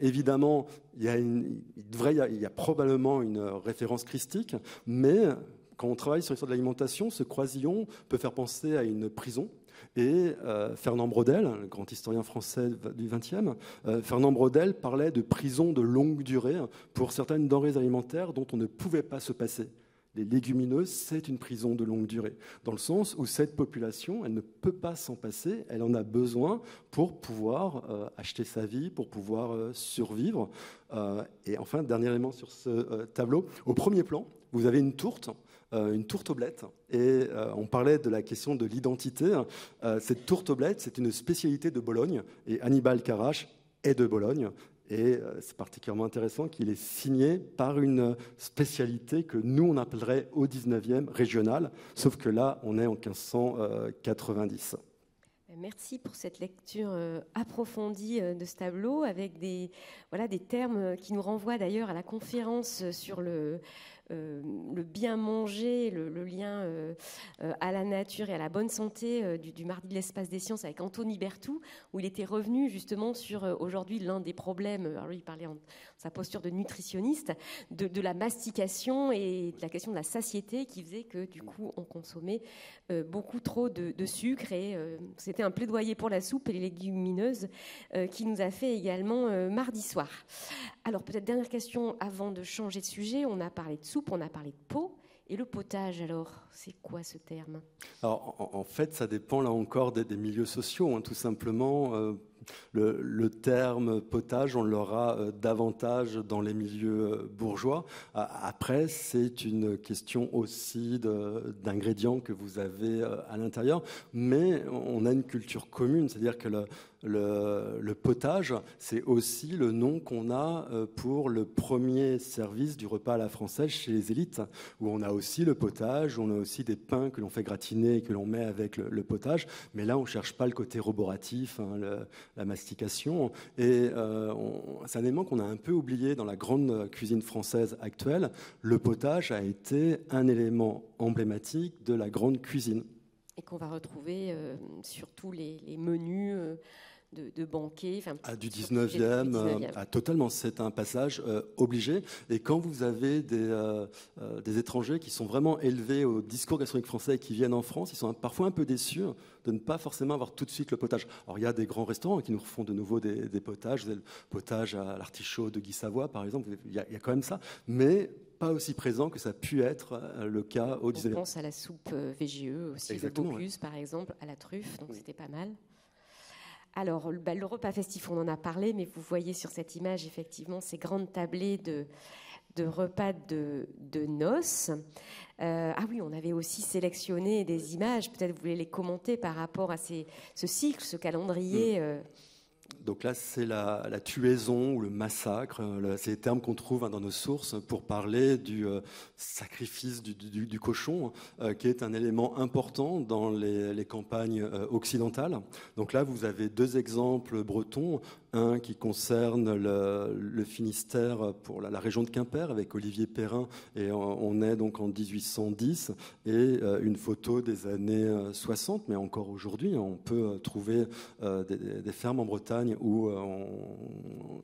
Évidemment, il y, a probablement une référence christique, mais quand on travaille sur l'histoire de l'alimentation, ce croisillon peut faire penser à une prison. Et euh, Fernand Braudel, le grand historien français du XXe, euh, Fernand Braudel parlait de prison de longue durée pour certaines denrées alimentaires dont on ne pouvait pas se passer les légumineuses, c'est une prison de longue durée, dans le sens où cette population, elle ne peut pas s'en passer, elle en a besoin pour pouvoir euh, acheter sa vie, pour pouvoir euh, survivre. Euh, et enfin, dernier élément sur ce tableau, au premier plan, vous avez une tourte, une tourte oblette. Et on parlait de la question de l'identité. cette tourte oblette, c'est une spécialité de Bologne, et Hannibal Carache est de Bologne. Et euh, c'est particulièrement intéressant qu'il est signé par une spécialité que nous, on appellerait au 19e régionale, sauf que là, on est en 1590. Merci pour cette lecture euh, approfondie euh, de ce tableau avec des, voilà, des termes qui nous renvoient d'ailleurs à la conférence sur le, le bien manger, le, lien euh, euh, à la nature et à la bonne santé du, mardi de l'espace des sciences avec Anthony Bertou, où il était revenu justement sur aujourd'hui l'un des problèmes, alors lui il parlait en sa posture de nutritionniste, de, la mastication et de la question de la satiété qui faisait que du coup on consommait beaucoup trop de, sucre et c'était un plaidoyer pour la soupe et les légumineuses qui nous a fait également mardi soir. Alors peut-être dernière question avant de changer de sujet, on a parlé de on a parlé de pot. Et le potage, alors, c'est quoi ce terme? En, fait, ça dépend là encore des, milieux sociaux. Hein, tout simplement, euh, le, terme potage, on l'aura euh, davantage dans les milieux euh, bourgeois. Après, c'est une question aussi d'ingrédients que vous avez à l'intérieur, mais on a une culture commune, c'est-à-dire que le, potage, c'est aussi le nom qu'on a euh, pour le premier service du repas à la française chez les élites, où on a aussi le potage, où on a aussi des pains que l'on fait gratiner et que l'on met avec le, potage. Mais là, on ne cherche pas le côté roboratif, hein, la mastication. Et euh, c'est un élément qu'on a un peu oublié dans la grande cuisine française actuelle. Le potage a été un élément emblématique de la grande cuisine. Et qu'on va retrouver euh, sur tous les, menus de, banquet. Ah, du 19e, euh, totalement. C'est un passage euh, obligé. Et quand vous avez des, euh, des, étrangers qui sont vraiment élevés au discours gastronomique français et qui viennent en France, ils sont parfois un peu déçus de ne pas forcément avoir tout de suite le potage. Alors il y a des grands restaurants qui nous font de nouveau des, potages. Vous avez le potage à l'artichaut de Guy Savoie, par exemple. Il y, a, quand même ça. Mais pas aussi présent que ça a pu être le cas au 19e. On pense à la soupe VGE aussi, Exactement, le Bocuse, par exemple, à la truffe, donc c'était pas mal. Alors, le repas festif, on en a parlé, mais vous voyez sur cette image effectivement ces grandes tablées de, de repas de, de noces. ah oui, on avait aussi sélectionné des images, peut-être vous voulez les commenter par rapport à ces, ce cycle, ce calendrier. Mm. Donc là, c'est la, tuaison ou le massacre. Euh, c'est les termes qu'on trouve hein, dans nos sources pour parler du euh, sacrifice du, cochon, euh, qui est un élément important dans les, campagnes occidentales. Donc là, vous avez deux exemples bretons un qui concerne le, Finistère pour la, région de Quimper avec Olivier Perrin, et on, est donc en 1810, et euh, une photo des années 60, euh, mais encore aujourd'hui, on peut euh, trouver des, fermes en Bretagne où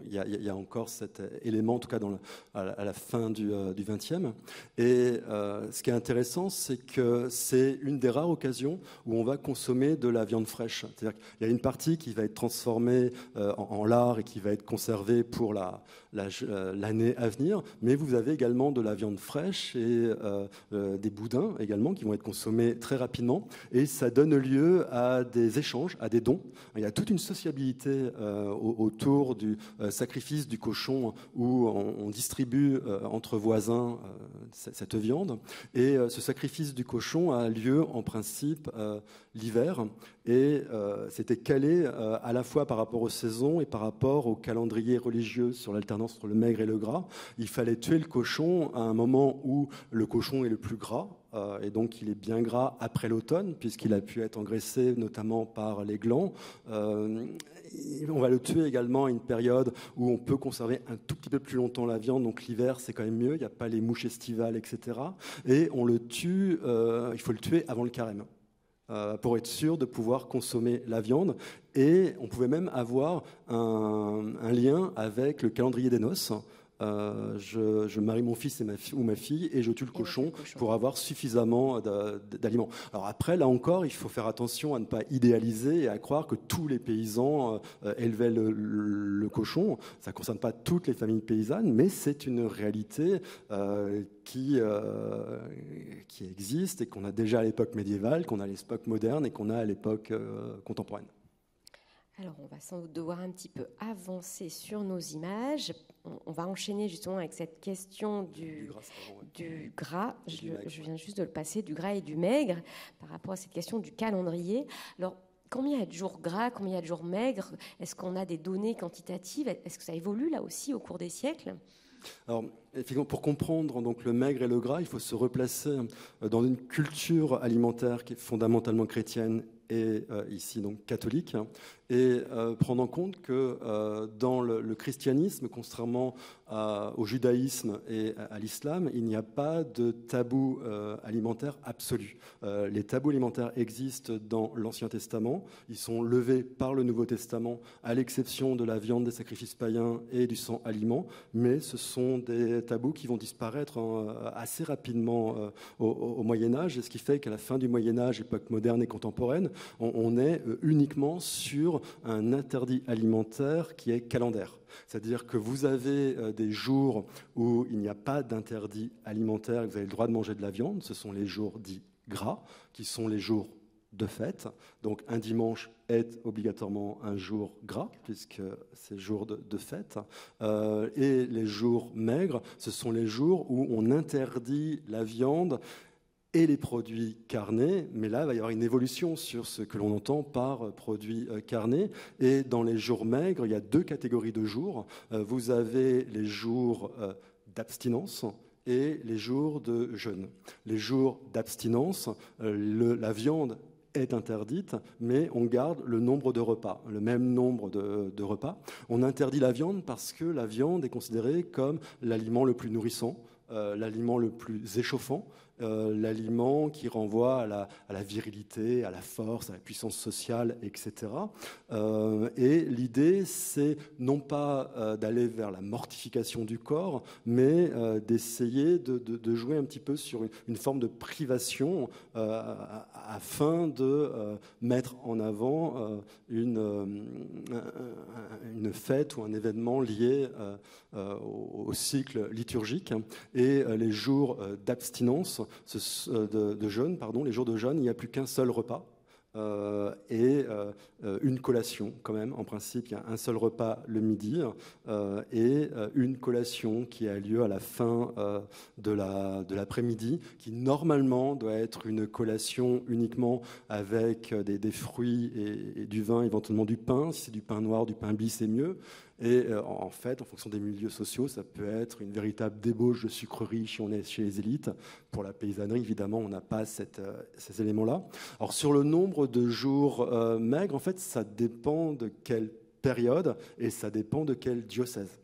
il y, a encore cet élément, en tout cas à, la fin du XXe. Et ce qui est intéressant, c'est que c'est une des rares occasions où on va consommer de la viande fraîche. C'est-à-dire qu'il y a une partie qui va être transformée en l'art et qui va être conservé pour l'année la, l'année à venir. Mais vous avez également de la viande fraîche et euh, euh, des boudins également qui vont être consommés très rapidement. Et ça donne lieu à des échanges, à des dons. Il y a toute une sociabilité euh, autour du sacrifice du cochon où on, distribue entre voisins cette viande. Et ce sacrifice du cochon a lieu en principe l'hiver et euh, c'était calé euh, à la fois par rapport aux saisons et par rapport au calendrier religieux sur l'alternance entre le maigre et le gras. Il fallait tuer le cochon à un moment où le cochon est le plus gras, euh, et donc il est bien gras après l'automne, puisqu'il a pu être engraissé notamment par les glands. on va le tuer également à une période où on peut conserver un tout petit peu plus longtemps la viande, donc l'hiver c'est quand même mieux, il n'y a pas les mouches estivales, etc. Et on le tue, il faut le tuer avant le carême. Euh, pour être sûr de pouvoir consommer la viande. Et on pouvait même avoir un, un lien avec le calendrier des noces. Euh, je, marie mon fils et ma ou ma fille et je tue le cochon, pour avoir suffisamment d'aliments. Alors après, là encore, il faut faire attention à ne pas idéaliser et à croire que tous les paysans euh, élevaient le, cochon. Ça ne concerne pas toutes les familles paysannes, mais c'est une réalité euh, qui, qui existe et qu'on a déjà à l'époque médiévale, qu'on a à l'époque moderne et qu'on a à l'époque contemporaine. Alors, on va sans doute devoir un petit peu avancer sur nos images. On, va enchaîner justement avec cette question du, du gras. je, viens juste de le passer, du gras et du maigre, par rapport à cette question du calendrier. Alors, combien il y a de jours gras, combien il y a de jours maigres? Est-ce qu'on a des données quantitatives? Est-ce que ça évolue là aussi au cours des siècles? Alors, pour comprendre donc le maigre et le gras, il faut se replacer dans une culture alimentaire qui est fondamentalement chrétienne et euh, ici donc catholique, et euh, prendre en compte que euh, dans le, christianisme, contrairement au judaïsme et à, l'islam, il n'y a pas de tabou euh, alimentaire absolu. les tabous alimentaires existent dans l'Ancien Testament, ils sont levés par le Nouveau Testament, à l'exception de la viande des sacrifices païens et du sang aliment, mais ce sont des tabous qui vont disparaître assez rapidement au, Moyen Âge, et ce qui fait qu'à la fin du Moyen Âge, époque moderne et contemporaine, on est uniquement sur un interdit alimentaire qui est calendaire. C'est-à-dire que vous avez euh, des jours où il n'y a pas d'interdit alimentaire, vous avez le droit de manger de la viande, ce sont les jours dits gras, qui sont les jours de fête. Donc un dimanche est obligatoirement un jour gras, puisque c'est jour de, fête. Euh, et les jours maigres, ce sont les jours où on interdit la viande et les produits carnés, mais là, il va y avoir une évolution sur ce que l'on entend par euh, produits euh, carnés. Et dans les jours maigres, il y a deux catégories de jours. Euh, vous avez les jours d'abstinence et les jours de jeûne. Les jours d'abstinence, la viande est interdite, mais on garde le nombre de repas, le même nombre de, de, repas. On interdit la viande parce que la viande est considérée comme l'aliment le plus nourrissant, l'aliment le plus échauffant, euh, l'aliment qui renvoie à la, virilité, à la force, à la puissance sociale, etc. Euh, et l'idée, c'est non pas euh, d'aller vers la mortification du corps, mais d'essayer de, jouer un petit peu sur une, forme de privation afin de mettre en avant une, une fête ou un événement lié au, cycle liturgique. Et les jours d'abstinence euh, de, jeûne, pardon, les jours de jeûne, il n'y a plus qu'un seul repas. euh, et euh, une collation quand même. En principe, il y a un seul repas le midi et une collation qui a lieu à la fin de l'après-midi, qui normalement doit être une collation uniquement avec des, fruits et, et, du vin, éventuellement du pain. Si c'est du pain noir, du pain bis, c'est mieux. Et euh, en fait, en fonction des milieux sociaux, ça peut être une véritable débauche de sucreries si on est chez les élites. Pour la paysannerie, évidemment, on n'a pas euh, ces éléments-là. Alors sur le nombre de jours euh, maigres, en fait, ça dépend de quelle période et ça dépend de quel diocèse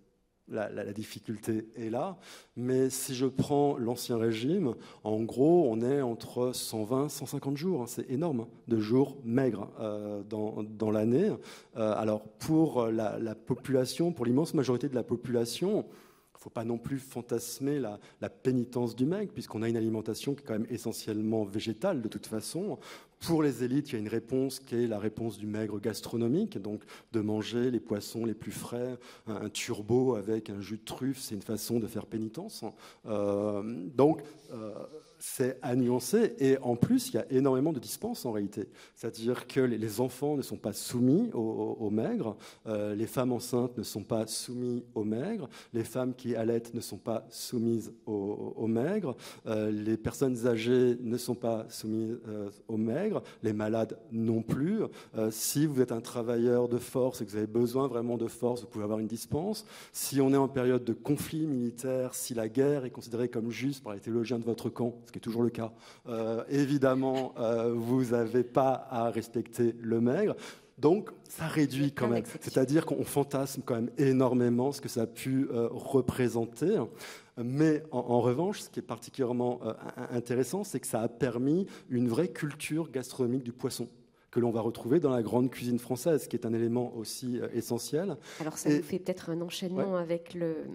la, difficulté est là. Mais si je prends l'Ancien Régime, en gros, on est entre 120 150 jours. Hein. c'est énorme hein, de jours maigres euh, dans, l'année. Euh, alors, pour la, la population, pour l'immense majorité de la population, il ne faut pas non plus fantasmer la, la pénitence du maigre, puisqu'on a une alimentation qui est quand même essentiellement végétale de toute façon. Pour les élites, il y a une réponse qui est la réponse du maigre gastronomique, donc de manger les poissons les plus frais, un, turbo avec un jus de truffe, c'est une façon de faire pénitence. Euh, donc, euh, c'est à nuancer. Et en plus, il y a énormément de dispenses en réalité. C'est-à-dire que les enfants ne sont pas soumis au, maigre, euh, les femmes enceintes ne sont pas soumises au maigre, les femmes qui allaitent ne sont pas soumises au, maigre, euh, les personnes âgées ne sont pas soumises euh, au les malades non plus. si vous êtes un travailleur de force et que vous avez besoin vraiment de force, vous pouvez avoir une dispense. Si on est en période de conflit militaire, si la guerre est considérée comme juste par les théologiens de votre camp, ce qui est toujours le cas. Euh, évidemment, euh, vous n'avez pas à respecter le maigre. Donc, ça réduit quand même. C'est-à-dire qu'on fantasme quand même énormément ce que ça a pu euh, représenter. Mais en, revanche, ce qui est particulièrement intéressant, c'est que ça a permis une vraie culture gastronomique du poisson que l'on va retrouver dans la grande cuisine française, qui est un élément aussi euh, essentiel. Alors ça nous fait peut-être un enchaînement avec le,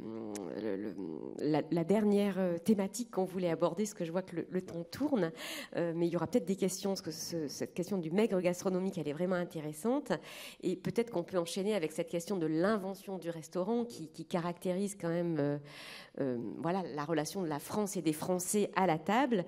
la, dernière euh, thématique qu'on voulait aborder, parce que je vois que le, temps tourne, euh, mais il y aura peut-être des questions, parce que cette question du maigre gastronomique, elle est vraiment intéressante, et peut-être qu'on peut enchaîner avec cette question de l'invention du restaurant, qui, caractérise quand même voilà, la relation de la France et des Français à la table.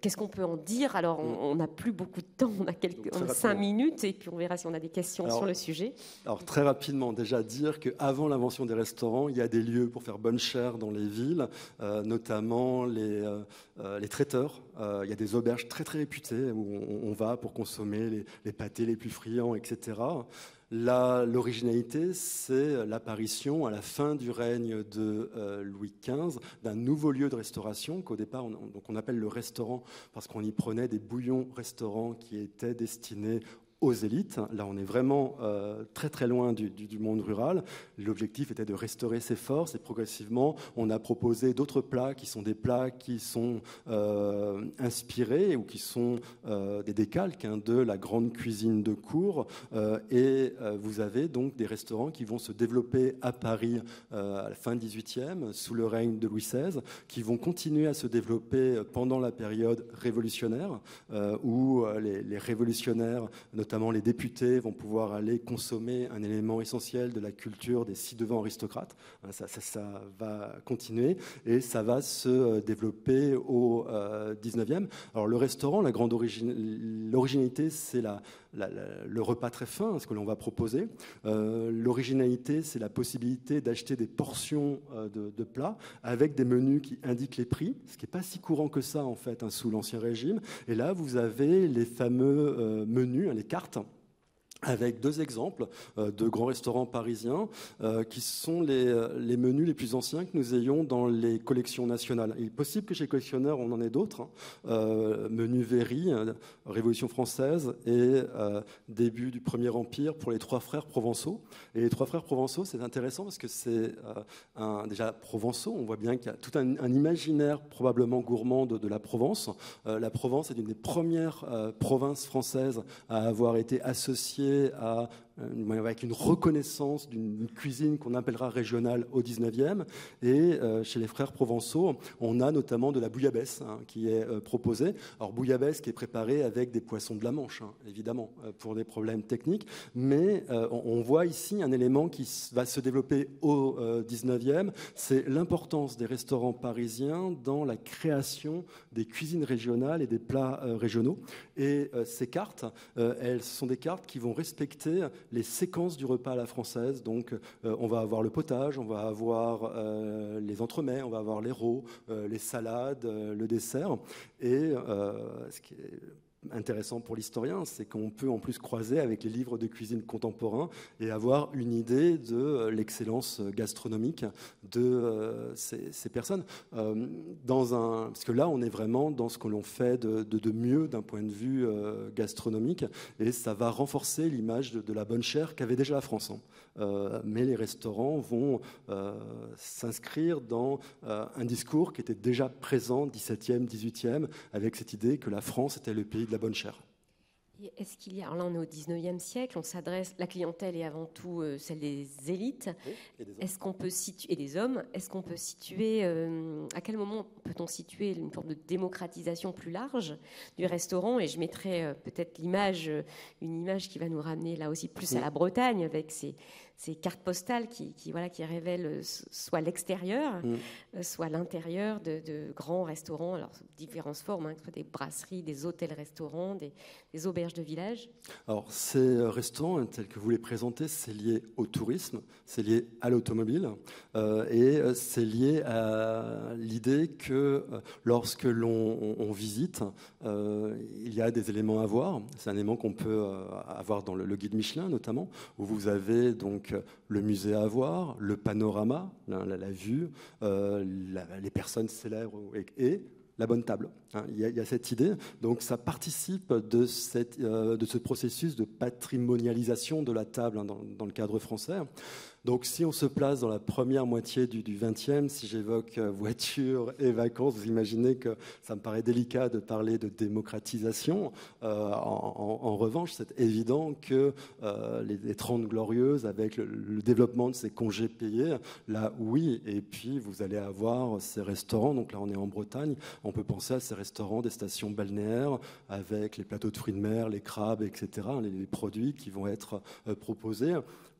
Qu'est-ce qu'on peut en dire Alors on n'a plus beaucoup de temps, on a quelques cinq minutes et puis on verra si on a des questions sur le sujet. Alors très rapidement, déjà dire qu'avant l'invention des restaurants, il y a des lieux pour faire bonne chère dans les villes, euh, notamment les, euh, euh, les traiteurs. il y a des auberges très très réputées où on, va pour consommer les, les, pâtés les plus friands, etc. L'originalité, c'est l'apparition à la fin du règne de Louis XV d'un nouveau lieu de restauration qu'au départ on appelle le restaurant parce qu'on y prenait des bouillons restaurants qui étaient destinés aux élites. Là, on est vraiment euh, très très loin du, monde rural. L'objectif était de restaurer ses forces et progressivement, on a proposé d'autres plats qui sont des plats qui sont euh, inspirés ou qui sont euh, des décalques hein, de la grande cuisine de cour. et vous avez donc des restaurants qui vont se développer à Paris à la fin 18e, sous le règne de Louis XVI, qui vont continuer à se développer pendant la période révolutionnaire, où les, les révolutionnaires, notamment les députés vont pouvoir aller consommer un élément essentiel de la culture des ci-devant aristocrates. Hein, ça, va continuer et ça va se euh, développer au 19e. Euh, Alors le restaurant, la grande l'originalité, c'est la, le repas très fin, ce que l'on va proposer. Euh, l'originalité, c'est la possibilité d'acheter des portions de, de, plats avec des menus qui indiquent les prix, ce qui n'est pas si courant que ça en fait hein, sous l'Ancien Régime. Et là, vous avez les fameux menus, hein, les cartes avec deux exemples euh, de grands restaurants parisiens euh, qui sont euh, les, menus les plus anciens que nous ayons dans les collections nationales. Il est possible que chez collectionneurs, on en ait d'autres. Hein. menu Véry, Révolution française et début du Premier Empire pour les trois frères provençaux. Et les trois frères provençaux, c'est intéressant parce que c'est déjà provençaux. On voit bien qu'il y a tout un, imaginaire probablement gourmand de la Provence. la Provence est une des premières provinces françaises à avoir été associée à avec une reconnaissance d'une cuisine qu'on appellera régionale au 19e. Et chez les frères Provençaux, on a notamment de la bouillabaisse hein, qui est proposée. Alors bouillabaisse qui est préparée avec des poissons de la Manche, hein, évidemment, pour des problèmes techniques. Mais on voit ici un élément qui va se développer au 19e, c'est l'importance des restaurants parisiens dans la création des cuisines régionales et des plats régionaux. Et ces cartes, elles sont des cartes qui vont respecter les séquences du repas à la française. Donc, euh, on va avoir le potage, on va avoir euh, les entremets, on va avoir les rots, euh, les salades, le dessert. Et ce qui est intéressant pour l'historien, c'est qu'on peut en plus croiser avec les livres de cuisine contemporains et avoir une idée de euh, l'excellence gastronomique de euh, ces, personnes. Euh, dans un, parce que là, on est vraiment dans ce que l'on fait de, mieux d'un point de vue gastronomique, et ça va renforcer l'image de, la bonne chair qu'avait déjà la France. Hein. mais les restaurants vont s'inscrire dans un discours qui était déjà présent 17e, 18e, avec cette idée que la France était le pays de la bonne chair. Est-ce qu'il y a, alors là on est au 19e siècle, on s'adresse, la clientèle est avant tout euh, celle des élites. est-ce qu'on peut situer, et des hommes, est-ce qu'on peut situer, euh, à quel moment peut-on situer une forme de démocratisation plus large du restaurant? Et je mettrai euh, peut-être l'image, une image qui va nous ramener là aussi plus à la Bretagne avec ces, ces cartes postales qui, voilà, qui révèlent euh, soit l'extérieur, mm. euh, soit l'intérieur de, grands restaurants, alors différentes formes, hein, des brasseries, des hôtels-restaurants, des, auberges de village. Alors ces euh, restaurants, tels que vous les présentez, c'est lié au tourisme, c'est lié à l'automobile, et c'est lié à l'idée que lorsque l'on visite, il y a des éléments à voir. C'est un élément qu'on peut avoir dans le, le guide Michelin notamment, où vous avez donc donc le musée à voir, le panorama, la, vue, euh, les personnes célèbres et, la bonne table. Hein. Il, y a, cette idée. Donc ça participe de, euh, ce processus de patrimonialisation de la table hein, dans, le cadre français. Donc si on se place dans la première moitié du, XXe, si j'évoque euh, voiture et vacances, vous imaginez que ça me paraît délicat de parler de démocratisation. Euh, en, revanche, c'est évident que euh, les, 30 glorieuses, avec le, développement de ces congés payés, là oui, et puis vous allez avoir ces restaurants, donc là on est en Bretagne, on peut penser à ces restaurants des stations balnéaires avec les plateaux de fruits de mer, les crabes, etc., les, produits qui vont être proposés.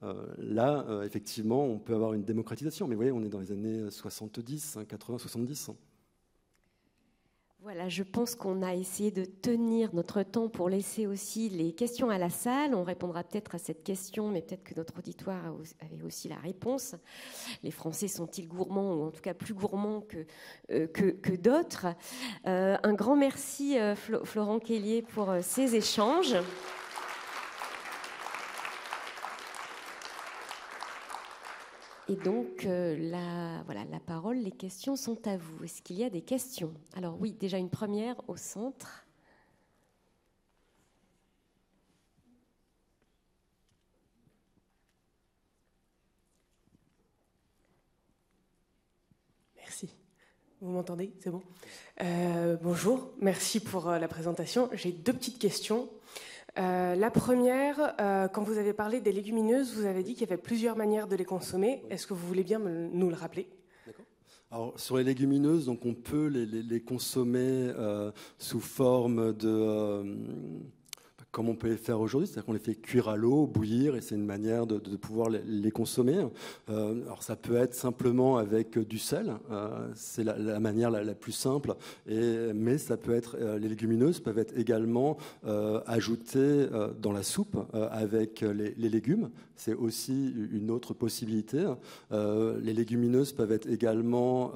Euh, là, euh, effectivement, on peut avoir une démocratisation. Mais vous voyez, on est dans les années 70, 80, 70. Voilà, je pense qu'on a essayé de tenir notre temps pour laisser aussi les questions à la salle. On répondra peut-être à cette question, mais peut-être que notre auditoire avait aussi la réponse. Les Français sont-ils gourmands, ou en tout cas plus gourmands que, euh, que, d'autres? Un grand merci, Florent Kellier, pour ces échanges. Et donc, euh, la, voilà, la parole, les questions sont à vous. Est-ce qu'il y a des questions? Alors oui, déjà une première au centre. Merci. Vous m'entendez? C'est bon? Euh, Bonjour, merci pour euh, la présentation. J'ai deux petites questions. Euh, la première, euh, quand vous avez parlé des légumineuses, vous avez dit qu'il y avait plusieurs manières de les consommer. Est-ce que vous voulez bien nous le rappeler? Alors, sur les légumineuses, donc on peut les, consommer euh, sous forme de comme on peut les faire aujourd'hui, c'est-à-dire qu'on les fait cuire à l'eau, bouillir, et c'est une manière de, pouvoir les, consommer. Euh, alors ça peut être simplement avec du sel, euh, c'est la, manière la, plus simple, mais ça peut être, euh, les légumineuses peuvent être également ajoutées dans la soupe avec les, légumes. C'est aussi une autre possibilité. les légumineuses peuvent être également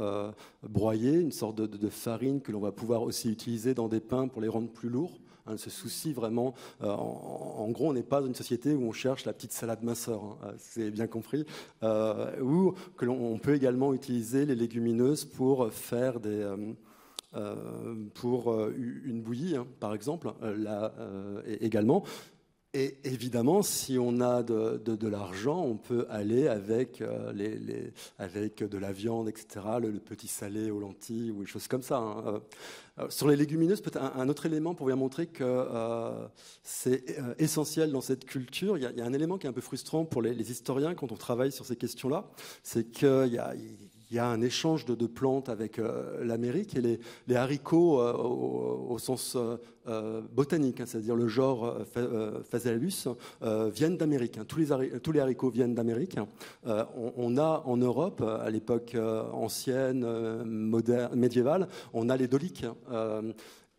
broyées, une sorte de, de farine que l'on va pouvoir aussi utiliser dans des pains pour les rendre plus lourds. Hein, ce souci vraiment, euh, en, gros, on n'est pas dans une société où on cherche la petite salade minceur, hein, euh, c'est bien compris, euh, ou que l'on peut également utiliser les légumineuses pour faire des pour une bouillie, hein, par exemple, là également. Et évidemment, si on a de, l'argent, on peut aller avec, euh, avec de la viande, etc., le, petit salé aux lentilles ou des choses comme ça. Hein. Euh, euh, sur les légumineuses, peut-être un, autre élément pour vous montrer que c'est essentiel dans cette culture. Il y, a, un élément qui est un peu frustrant pour les, historiens quand on travaille sur ces questions-là, c'est qu'il y a y a un échange de, plantes avec euh, l'Amérique et les, haricots euh, au, sens euh, botanique, hein, c'est-à-dire le genre Phasalus, viennent d'Amérique. Hein. Tous, les, haricots viennent d'Amérique. On, a en Europe, à l'époque ancienne, médiévale, on a les doliques.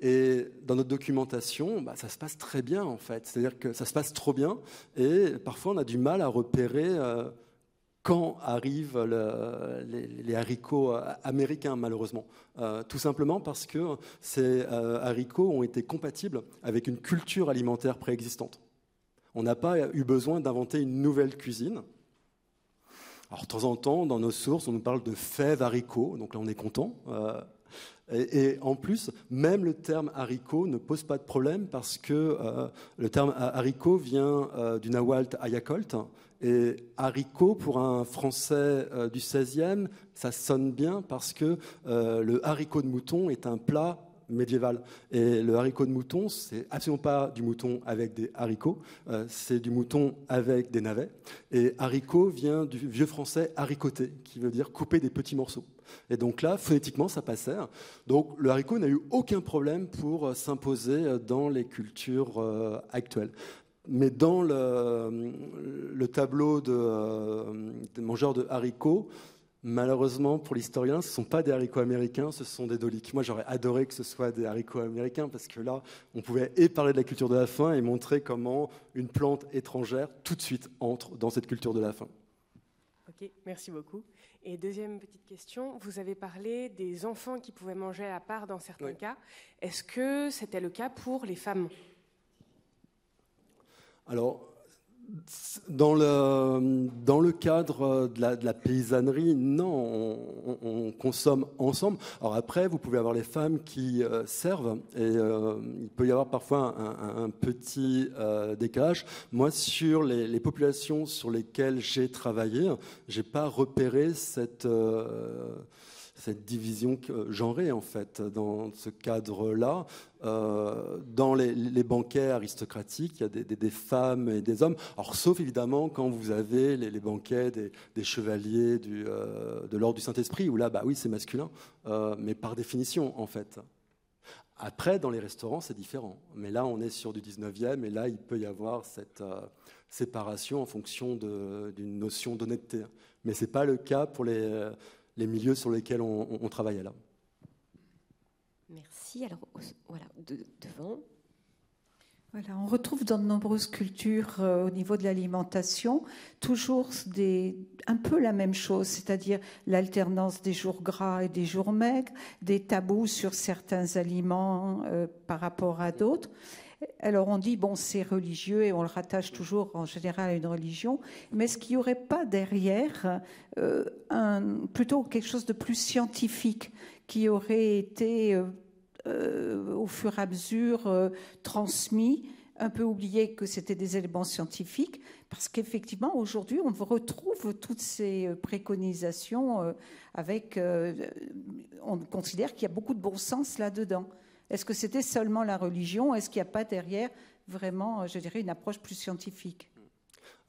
Et dans notre documentation, bah, ça se passe très bien en fait. C'est-à-dire que ça se passe trop bien et parfois on a du mal à repérer quand arrivent les, haricots euh, américains, malheureusement. Euh, tout simplement parce que ces euh, haricots ont été compatibles avec une culture alimentaire préexistante. On n'a pas eu besoin d'inventer une nouvelle cuisine. Alors, de temps en temps, dans nos sources, on nous parle de fèves haricots, donc là, on est content. et, en plus, même le terme haricot ne pose pas de problème parce que le terme haricot vient du nawalt ayakolt, et haricot, pour un Français euh, du 16e, ça sonne bien parce que euh, le haricot de mouton est un plat médiéval. Et le haricot de mouton, c'est absolument pas du mouton avec des haricots, euh, c'est du mouton avec des navets. Et haricot vient du vieux français haricoter, qui veut dire couper des petits morceaux. Et donc là, phonétiquement, ça passait. Donc le haricot n'a eu aucun problème pour s'imposer dans les cultures actuelles mais dans le, tableau de, euh, des mangeurs de haricots, malheureusement pour l'historien, ce ne sont pas des haricots américains, ce sont des doliques. Moi, j'aurais adoré que ce soit des haricots américains parce que là, on pouvait et parler de la culture de la faim et montrer comment une plante étrangère tout de suite entre dans cette culture de la faim. Ok, merci beaucoup. Et deuxième petite question, vous avez parlé des enfants qui pouvaient manger à part dans certains cas. Est-ce que c'était le cas pour les femmes? Alors, dans le, dans le cadre de la, paysannerie, non, on, consomme ensemble. Alors après, vous pouvez avoir les femmes qui euh, servent et euh, il peut y avoir parfois un, petit euh, décalage. Moi, sur les, les, populations sur lesquelles j'ai travaillé, j'ai pas repéré cette cette division genrée en fait dans ce cadre-là. Euh, dans les, banquets aristocratiques, il y a des, femmes et des hommes. Alors, sauf évidemment quand vous avez les, banquets des, chevaliers du, euh, de l'ordre du Saint-Esprit, où là, bah oui, c'est masculin, euh, mais par définition, en fait. Après, dans les restaurants, c'est différent. Mais là, on est sur du 19e, et là, il peut y avoir cette séparation en fonction d'une notion d'honnêteté. Mais ce n'est pas le cas pour les, les milieux sur lesquels on, on travaille là. Merci. Alors, voilà, devant. Voilà, on retrouve dans de nombreuses cultures euh, au niveau de l'alimentation toujours des, un peu la même chose, c'est-à-dire l'alternance des jours gras et des jours maigres, des tabous sur certains aliments euh, par rapport à d'autres. Alors on dit, bon, c'est religieux et on le rattache toujours en général à une religion, mais est-ce qu'il n'y aurait pas derrière euh, un, plutôt quelque chose de plus scientifique qui aurait été euh, euh, au fur et à mesure transmis un peu oublié que c'était des éléments scientifiques, parce qu'effectivement, aujourd'hui, on retrouve toutes ces préconisations avec. on considère qu'il y a beaucoup de bon sens là-dedans. Est-ce que c'était seulement la religion? Est-ce qu'il n'y a pas derrière vraiment, je dirais, une approche plus scientifique?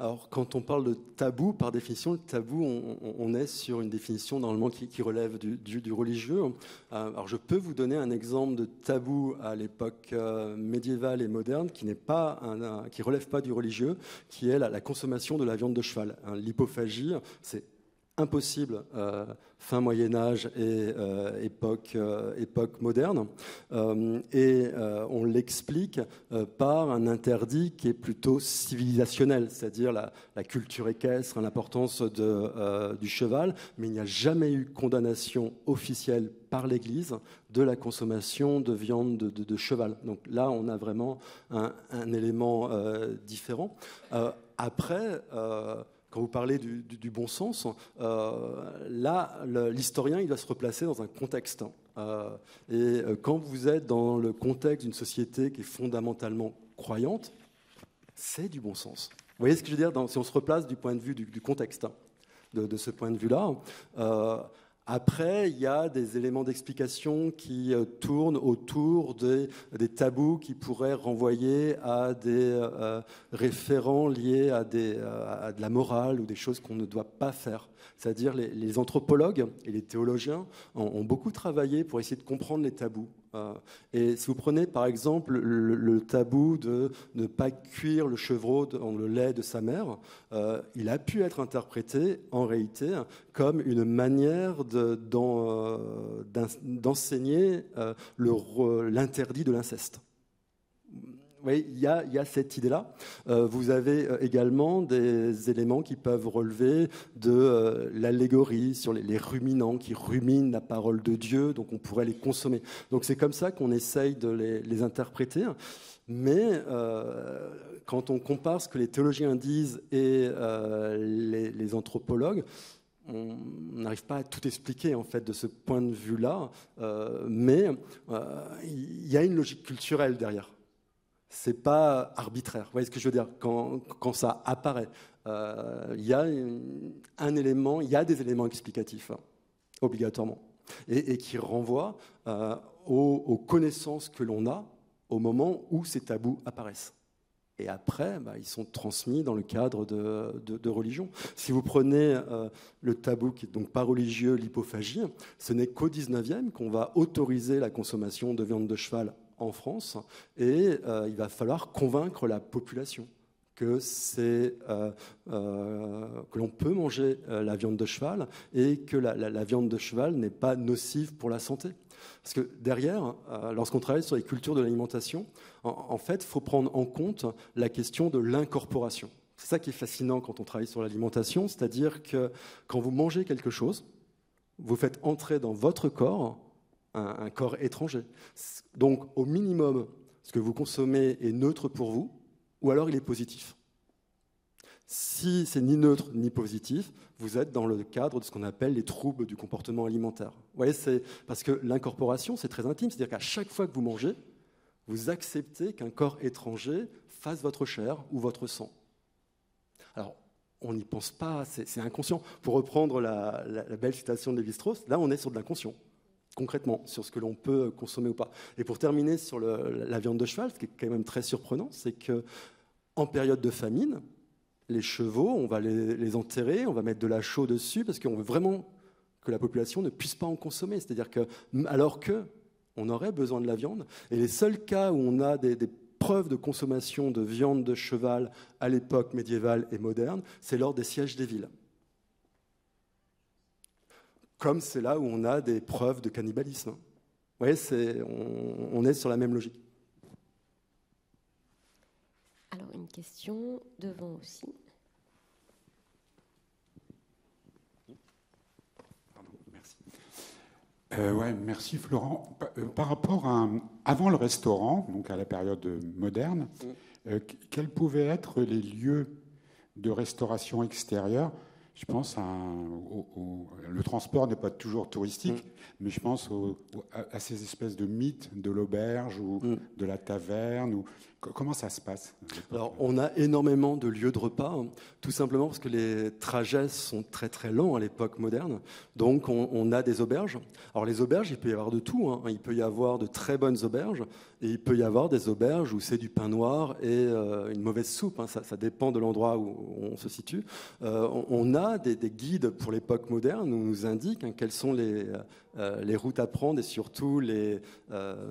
Alors, quand on parle de tabou, par définition, le tabou, on, est sur une définition normalement qui, relève du, religieux. Euh, alors, je peux vous donner un exemple de tabou à l'époque euh, médiévale et moderne qui n'est pas, qui relève pas du religieux, qui est la, consommation de la viande de cheval. Hein, l'hypophagie, c'est impossible euh, fin Moyen Âge et euh, époque, euh, époque moderne. et on l'explique par un interdit qui est plutôt civilisationnel, c'est-à-dire la, culture équestre, l'importance du cheval, mais il n'y a jamais eu condamnation officielle par l'Église de la consommation de viande de, cheval. Donc là, on a vraiment un élément différent. après, quand vous parlez du, bon sens, euh, là, l'historien, il va se replacer dans un contexte. Euh, et euh, quand vous êtes dans le contexte d'une société qui est fondamentalement croyante, c'est du bon sens. Vous voyez ce que je veux dire Si on se replace du point de vue du, contexte, de, ce point de vue-là. Après, il y a des éléments d'explication qui euh, tournent autour des, tabous qui pourraient renvoyer à des euh, référents liés à, de la morale ou des choses qu'on ne doit pas faire. C'est-à-dire les, les, anthropologues et les théologiens ont, beaucoup travaillé pour essayer de comprendre les tabous. Euh, et si vous prenez par exemple le, tabou de ne pas cuire le chevreau dans le lait de sa mère, euh, il a pu être interprété en réalité comme une manière euh, d'enseigner l'interdit de l'inceste oui, il y, a, cette idée-là. Euh, vous avez euh, également des éléments qui peuvent relever de euh, l'allégorie sur les, ruminants qui ruminent la parole de Dieu, donc on pourrait les consommer. Donc c'est comme ça qu'on essaye de les, interpréter. Mais quand on compare ce que les théologiens disent et les, anthropologues, on n'arrive pas à tout expliquer en fait de ce point de vue-là, mais il y a une logique culturelle derrière c'est pas arbitraire. Vous voyez ce que je veux dire? Quand, ça apparaît, euh, il y a un élément, il y a des éléments explicatifs hein, obligatoirement et, qui renvoient euh, aux, connaissances que l'on a au moment où ces tabous apparaissent. Et après, bah, ils sont transmis dans le cadre de, religion. Si vous prenez euh, le tabou qui est donc pas religieux, l'hypophagie, ce n'est qu'au 19e qu'on va autoriser la consommation de viande de cheval en France et euh, il va falloir convaincre la population que euh, euh, que l'on peut manger la viande de cheval et que la, viande de cheval n'est pas nocive pour la santé. Parce que derrière, lorsqu'on travaille sur les cultures de l'alimentation, en, fait, il faut prendre en compte la question de l'incorporation. C'est ça qui est fascinant quand on travaille sur l'alimentation, c'est-à-dire que quand vous mangez quelque chose, vous faites entrer dans votre corps un, corps étranger. Donc, au minimum, ce que vous consommez est neutre pour vous, ou alors il est positif. Si c'est ni neutre ni positif, vous êtes dans le cadre de ce qu'on appelle les troubles du comportement alimentaire. Vous voyez, c'est parce que l'incorporation, c'est très intime, c'est-à-dire qu'à chaque fois que vous mangez, vous acceptez qu'un corps étranger fasse votre chair ou votre sang. Alors, on n'y pense pas, c'est inconscient. Pour reprendre la, la belle citation de Lévi-Strauss, là, on est sur de l'inconscient concrètement sur ce que l'on peut consommer ou pas. Et pour terminer sur la viande de cheval, ce qui est quand même très surprenant, c'est que en période de famine, les chevaux, on va les, enterrer, on va mettre de la chaux dessus parce qu'on veut vraiment que la population ne puisse pas en consommer. C'est-à-dire que alors que on aurait besoin de la viande, et les seuls cas où on a des, des preuves de consommation de viande de cheval à l'époque médiévale et moderne, c'est lors des sièges des villes comme c'est là où on a des preuves de cannibalisme. Vous voyez, on, est sur la même logique. Alors, une question devant aussi. merci. Euh, ouais, merci Florent. Euh, par rapport à avant le restaurant, donc à la période moderne, mm. euh, quels pouvaient être les lieux de restauration extérieure je pense à, le transport n'est pas toujours touristique, mm. mais je pense à, ces espèces de mythes de l'auberge ou mm. de la taverne. Ou, comment ça se passe Alors, on a énormément de lieux de repas, hein, tout simplement parce que les trajets sont très très longs à l'époque moderne. Donc, on, a des auberges. Alors, les auberges, il peut y avoir de tout. Hein. Il peut y avoir de très bonnes auberges et il peut y avoir des auberges où c'est du pain noir et euh, une mauvaise soupe. Hein. Ça, dépend de l'endroit où on se situe. Euh, on a des, guides pour l'époque moderne où on nous indique quelles sont les, euh, les, routes à prendre et surtout les,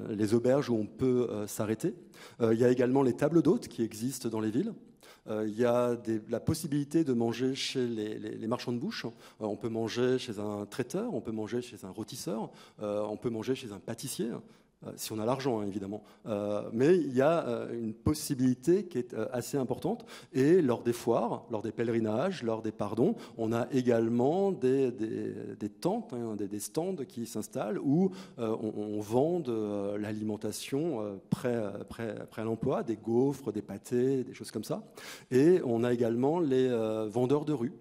les auberges où on peut s'arrêter. il y a également les tables d'hôtes qui existent dans les villes. il y a la possibilité de manger chez les, les marchands de bouche. on peut manger chez un traiteur, on peut manger chez un rôtisseur, on peut manger chez un pâtissier. Euh, si on a l'argent, hein, évidemment. Euh, mais il y a euh, une possibilité qui est assez importante. Et lors des foires, lors des pèlerinages, lors des pardons, on a également des, tentes, hein, des, stands qui s'installent où on, vend de l'alimentation prêt, à l'emploi, des gaufres, des pâtés, des choses comme ça. Et on a également les vendeurs de rue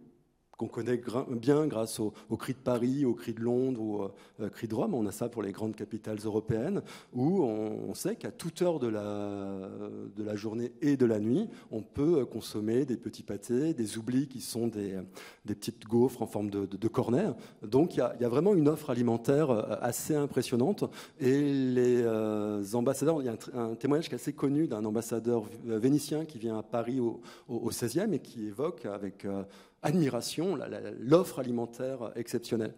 qu'on connaît bien grâce au, cri de Paris, au cri de Londres ou au euh, cri de Rome. On a ça pour les grandes capitales européennes, où on, sait qu'à toute heure de la, journée et de la nuit, on peut consommer des petits pâtés, des oublis qui sont des, des petites gaufres en forme de, de, cornet. Donc il y, a, vraiment une offre alimentaire euh, assez impressionnante. Et les euh, ambassadeurs, il y a un, témoignage qui est assez connu d'un ambassadeur vénitien qui vient à Paris au, 16e et qui évoque avec admiration l'offre alimentaire exceptionnelle.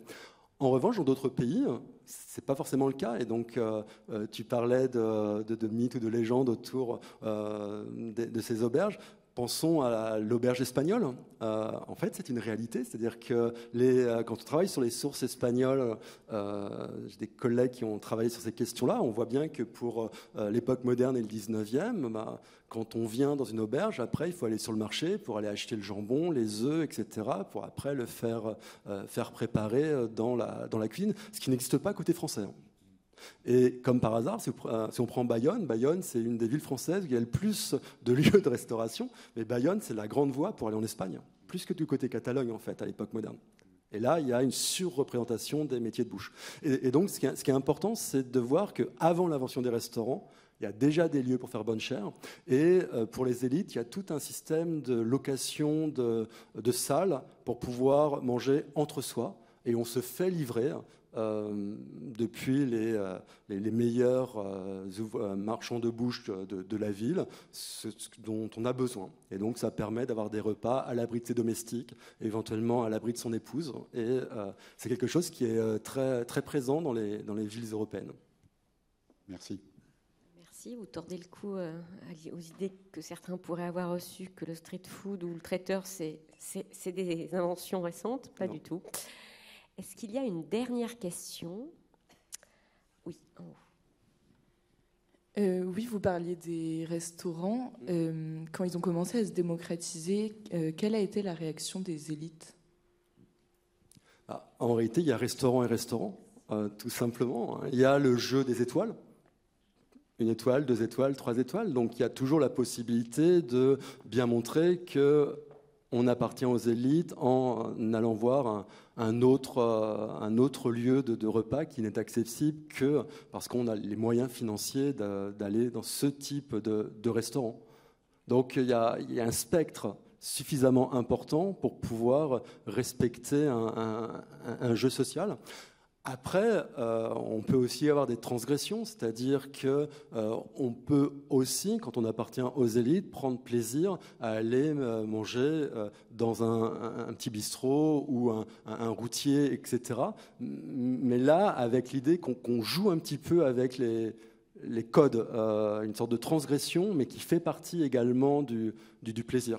En revanche, dans d'autres pays, ce n'est pas forcément le cas. Et donc, euh, euh, tu parlais de, de, mythes ou de légendes autour euh, de, ces auberges. Pensons à l'auberge espagnole. en fait, c'est une réalité. C'est-à-dire que les, quand on travaille sur les sources espagnoles, j'ai des collègues qui ont travaillé sur ces questions-là. On voit bien que pour l'époque moderne et le 19e, quand on vient dans une auberge, après, il faut aller sur le marché pour aller acheter le jambon, les œufs, etc., pour après le faire, euh, préparer euh, dans la, dans la cuisine, ce qui n'existe pas côté français. Et comme par hasard, euh, si on prend Bayonne, Bayonne, c'est une des villes françaises où il y a le plus de lieux de restauration, mais Bayonne, c'est la grande voie pour aller en Espagne, plus que du côté Catalogne, en fait, à l'époque moderne. Et là, il y a une surreprésentation des métiers de bouche. Et, donc, ce qui, est, ce qui est important, c'est de voir qu'avant l'invention des restaurants, il y a déjà des lieux pour faire bonne chère. Et euh, pour les élites, il y a tout un système de location de, salles pour pouvoir manger entre soi. Et on se fait livrer euh, depuis les, euh, les, meilleurs marchands de bouche de, la ville ce, dont on a besoin. Et donc ça permet d'avoir des repas à l'abri de ses domestiques, éventuellement à l'abri de son épouse. Et c'est quelque chose qui est très, très présent dans les, dans les villes européennes. Merci vous tordez le cou euh, aux idées que certains pourraient avoir reçues, que le street food ou le traiteur, c'est des inventions récentes? Pas du tout. Est-ce qu'il y a une dernière question? Oui, euh, oui, vous parliez des restaurants. Euh, quand ils ont commencé à se démocratiser, quelle a été la réaction des élites? Ah, En réalité, il y a restaurant et restaurant, tout simplement. Il y a le jeu des étoiles une étoile, deux étoiles, trois étoiles. Donc il y a toujours la possibilité de bien montrer que on appartient aux élites en allant voir un, autre, euh, un autre, lieu de, repas qui n'est accessible que parce qu'on a les moyens financiers d'aller dans ce type de, restaurant. Donc il y, a, un spectre suffisamment important pour pouvoir respecter un jeu social. Après, euh, on peut aussi avoir des transgressions, c'est-à-dire que euh, on peut aussi, quand on appartient aux élites, prendre plaisir à aller euh, manger dans un, petit bistrot ou un, routier, etc. Mais là, avec l'idée qu'on joue un petit peu avec les, codes, une sorte de transgression, mais qui fait partie également du plaisir.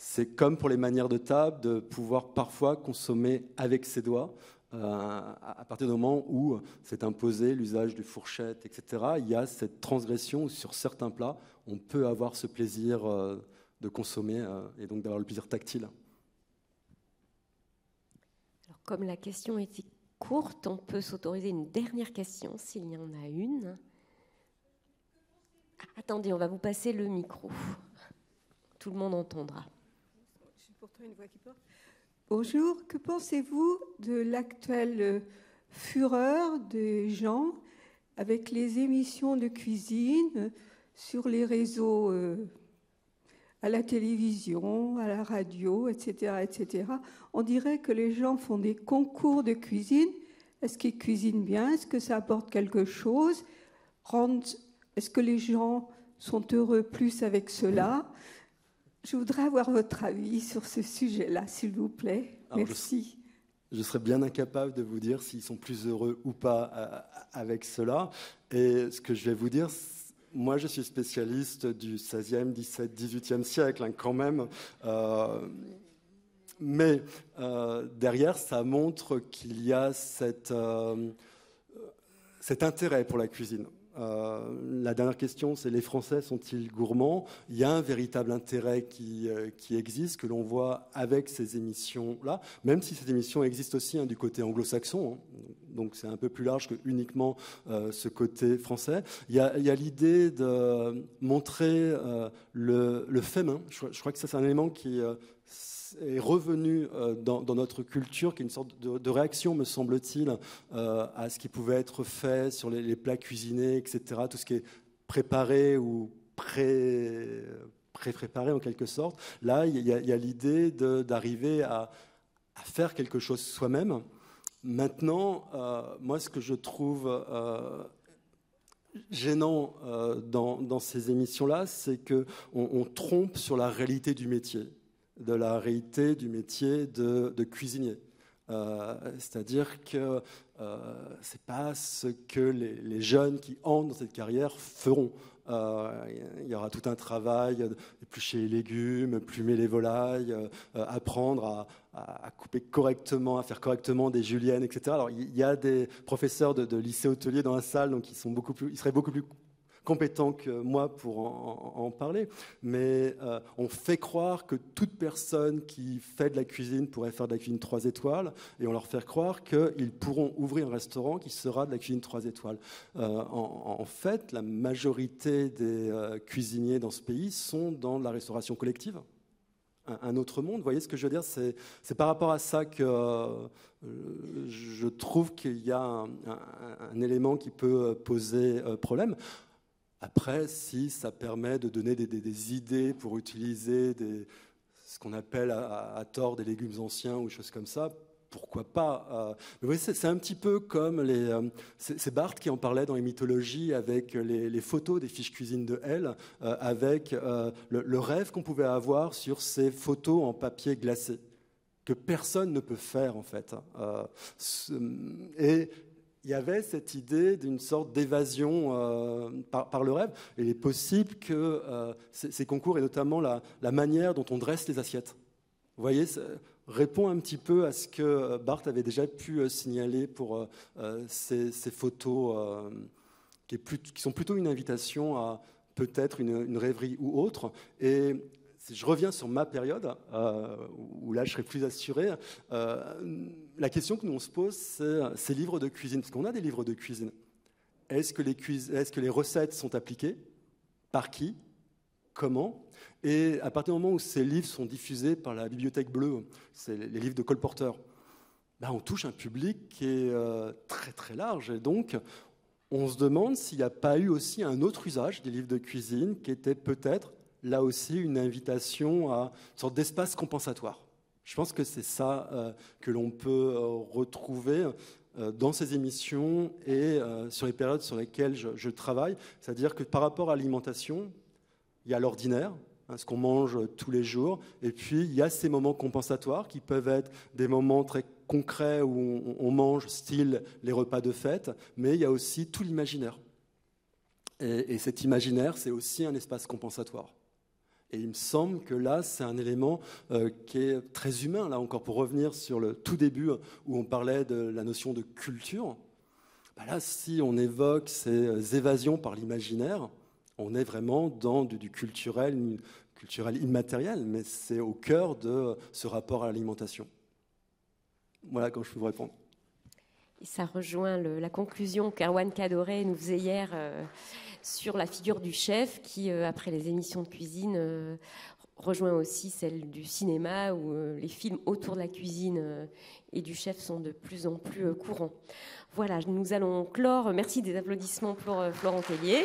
C'est comme pour les manières de table, de pouvoir parfois consommer avec ses doigts. Euh, à partir du moment où c'est imposé l'usage de fourchettes, etc., il y a cette transgression où sur certains plats, on peut avoir ce plaisir euh, de consommer euh, et donc d'avoir le plaisir tactile. Alors, comme la question était courte, on peut s'autoriser une dernière question s'il y en a une. Attendez, on va vous passer le micro. Tout le monde entendra. une voix qui porte. Bonjour, que pensez-vous de l'actuelle fureur des gens avec les émissions de cuisine sur les réseaux, euh, à la télévision, à la radio, etc., etc. On dirait que les gens font des concours de cuisine. Est-ce qu'ils cuisinent bien? Est-ce que ça apporte quelque chose? Est-ce que les gens sont heureux plus avec cela? Je voudrais avoir votre avis sur ce sujet-là, s'il vous plaît. Merci. Je, serais bien incapable de vous dire s'ils sont plus heureux ou pas euh, avec cela. Et ce que je vais vous dire, moi je suis spécialiste du 16e, 17, 18e siècle, hein, quand même. Euh, mais euh, derrière, ça montre qu'il y a cette, cet intérêt pour la cuisine. Euh, la dernière question, c'est les Français sont-ils gourmands? Il y a un véritable intérêt qui, euh, qui existe, que l'on voit avec ces émissions-là, même si ces émissions existent aussi hein, du côté anglo-saxon. Hein. donc c'est un peu plus large que uniquement ce côté français. Il y a, l'idée de montrer le, le, fait main. Je, crois que ça c'est un élément qui est revenu dans, notre culture, qui est une sorte de, réaction, me semble-t-il, à ce qui pouvait être fait sur les, plats cuisinés, etc. Tout ce qui est préparé ou pré pré-préparé en quelque sorte. Là, il y a, l'idée d'arriver à, faire quelque chose soi-même. Maintenant, euh, moi, ce que je trouve euh, gênant euh, dans, ces émissions-là, c'est qu'on on trompe sur la réalité du métier, de la réalité du métier de, cuisinier. C'est-à-dire que ce n'est pas ce que les, jeunes qui entrent dans cette carrière feront. Euh, il y aura tout un travail éplucher les légumes, plumer les volailles, euh, apprendre à, couper correctement, à faire correctement des juliennes, etc. Alors il y a des professeurs de, de lycée hôtelier dans la salle, donc ils, sont beaucoup plus, ils seraient beaucoup plus compétent que moi pour en, parler, mais euh, on fait croire que toute personne qui fait de la cuisine pourrait faire de la cuisine 3 étoiles, et on leur fait croire qu'ils pourront ouvrir un restaurant qui sera de la cuisine 3 étoiles. Euh, en, fait, la majorité des euh, cuisiniers dans ce pays sont dans la restauration collective un autre monde. Vous voyez ce que je veux dire? C'est par rapport à ça que je trouve qu'il y a un, un, élément qui peut poser problème. Après, si ça permet de donner des, idées pour utiliser ce qu'on appelle à, tort des légumes anciens ou choses comme ça, pourquoi pas euh. Mais oui, c'est un petit peu comme les. Euh, c'est Barthes qui en parlait dans les mythologies avec les, photos des fiches cuisine de Hell, euh, avec le, rêve qu'on pouvait avoir sur ces photos en papier glacé que personne ne peut faire en fait. Hein. et il y avait cette idée d'une sorte d'évasion euh, par, le rêve. il est possible que euh, ces, concours, et notamment la, manière dont on dresse les assiettes, vous voyez, répond un petit peu à ce que Barthes avait déjà pu euh, signaler pour ces, photos qui, sont plutôt une invitation à peut-être une, rêverie ou autre. Je reviens sur ma période, euh, où là je serai plus assuré, euh, la question que nous on se pose, c'est ces livres de cuisine, parce qu'on a des livres de cuisine. Est-ce que, est que, les recettes sont appliquées? Par qui? Comment? Et à partir du moment où ces livres sont diffusés par la Bibliothèque Bleue, c'est les livres de Cole Porter, ben on touche un public qui est euh, très très large. Et donc, on se demande s'il n'y a pas eu aussi un autre usage des livres de cuisine qui était peut-être là aussi une invitation à une sorte d'espace compensatoire. Je pense que c'est ça euh, que l'on peut euh, retrouver euh, dans ces émissions et sur les périodes sur lesquelles je, travaille. C'est-à-dire que par rapport à l'alimentation, il y a l'ordinaire, hein, ce qu'on mange tous les jours, et puis il y a ces moments compensatoires qui peuvent être des moments très concrets où on, mange, style les repas de fête, mais il y a aussi tout l'imaginaire. et cet imaginaire, c'est aussi un espace compensatoire. Et il me semble que là, c'est un élément euh, qui est très humain. Là encore, pour revenir sur le tout début où on parlait de la notion de culture, bah là, si on évoque ces évasions par l'imaginaire, on est vraiment dans du, culturel, culturel immatériel, mais c'est au cœur de ce rapport à l'alimentation. Voilà quand je peux vous répondre. Et ça rejoint la conclusion qu'Arwan Kadoré nous faisait hier. Euh, sur la figure du chef qui, euh, après les émissions de cuisine, euh, rejoint aussi celle du cinéma où euh, les films autour de la cuisine et du chef sont de plus en plus courants. Voilà, nous allons clore. Merci des applaudissements pour Florent Tellier.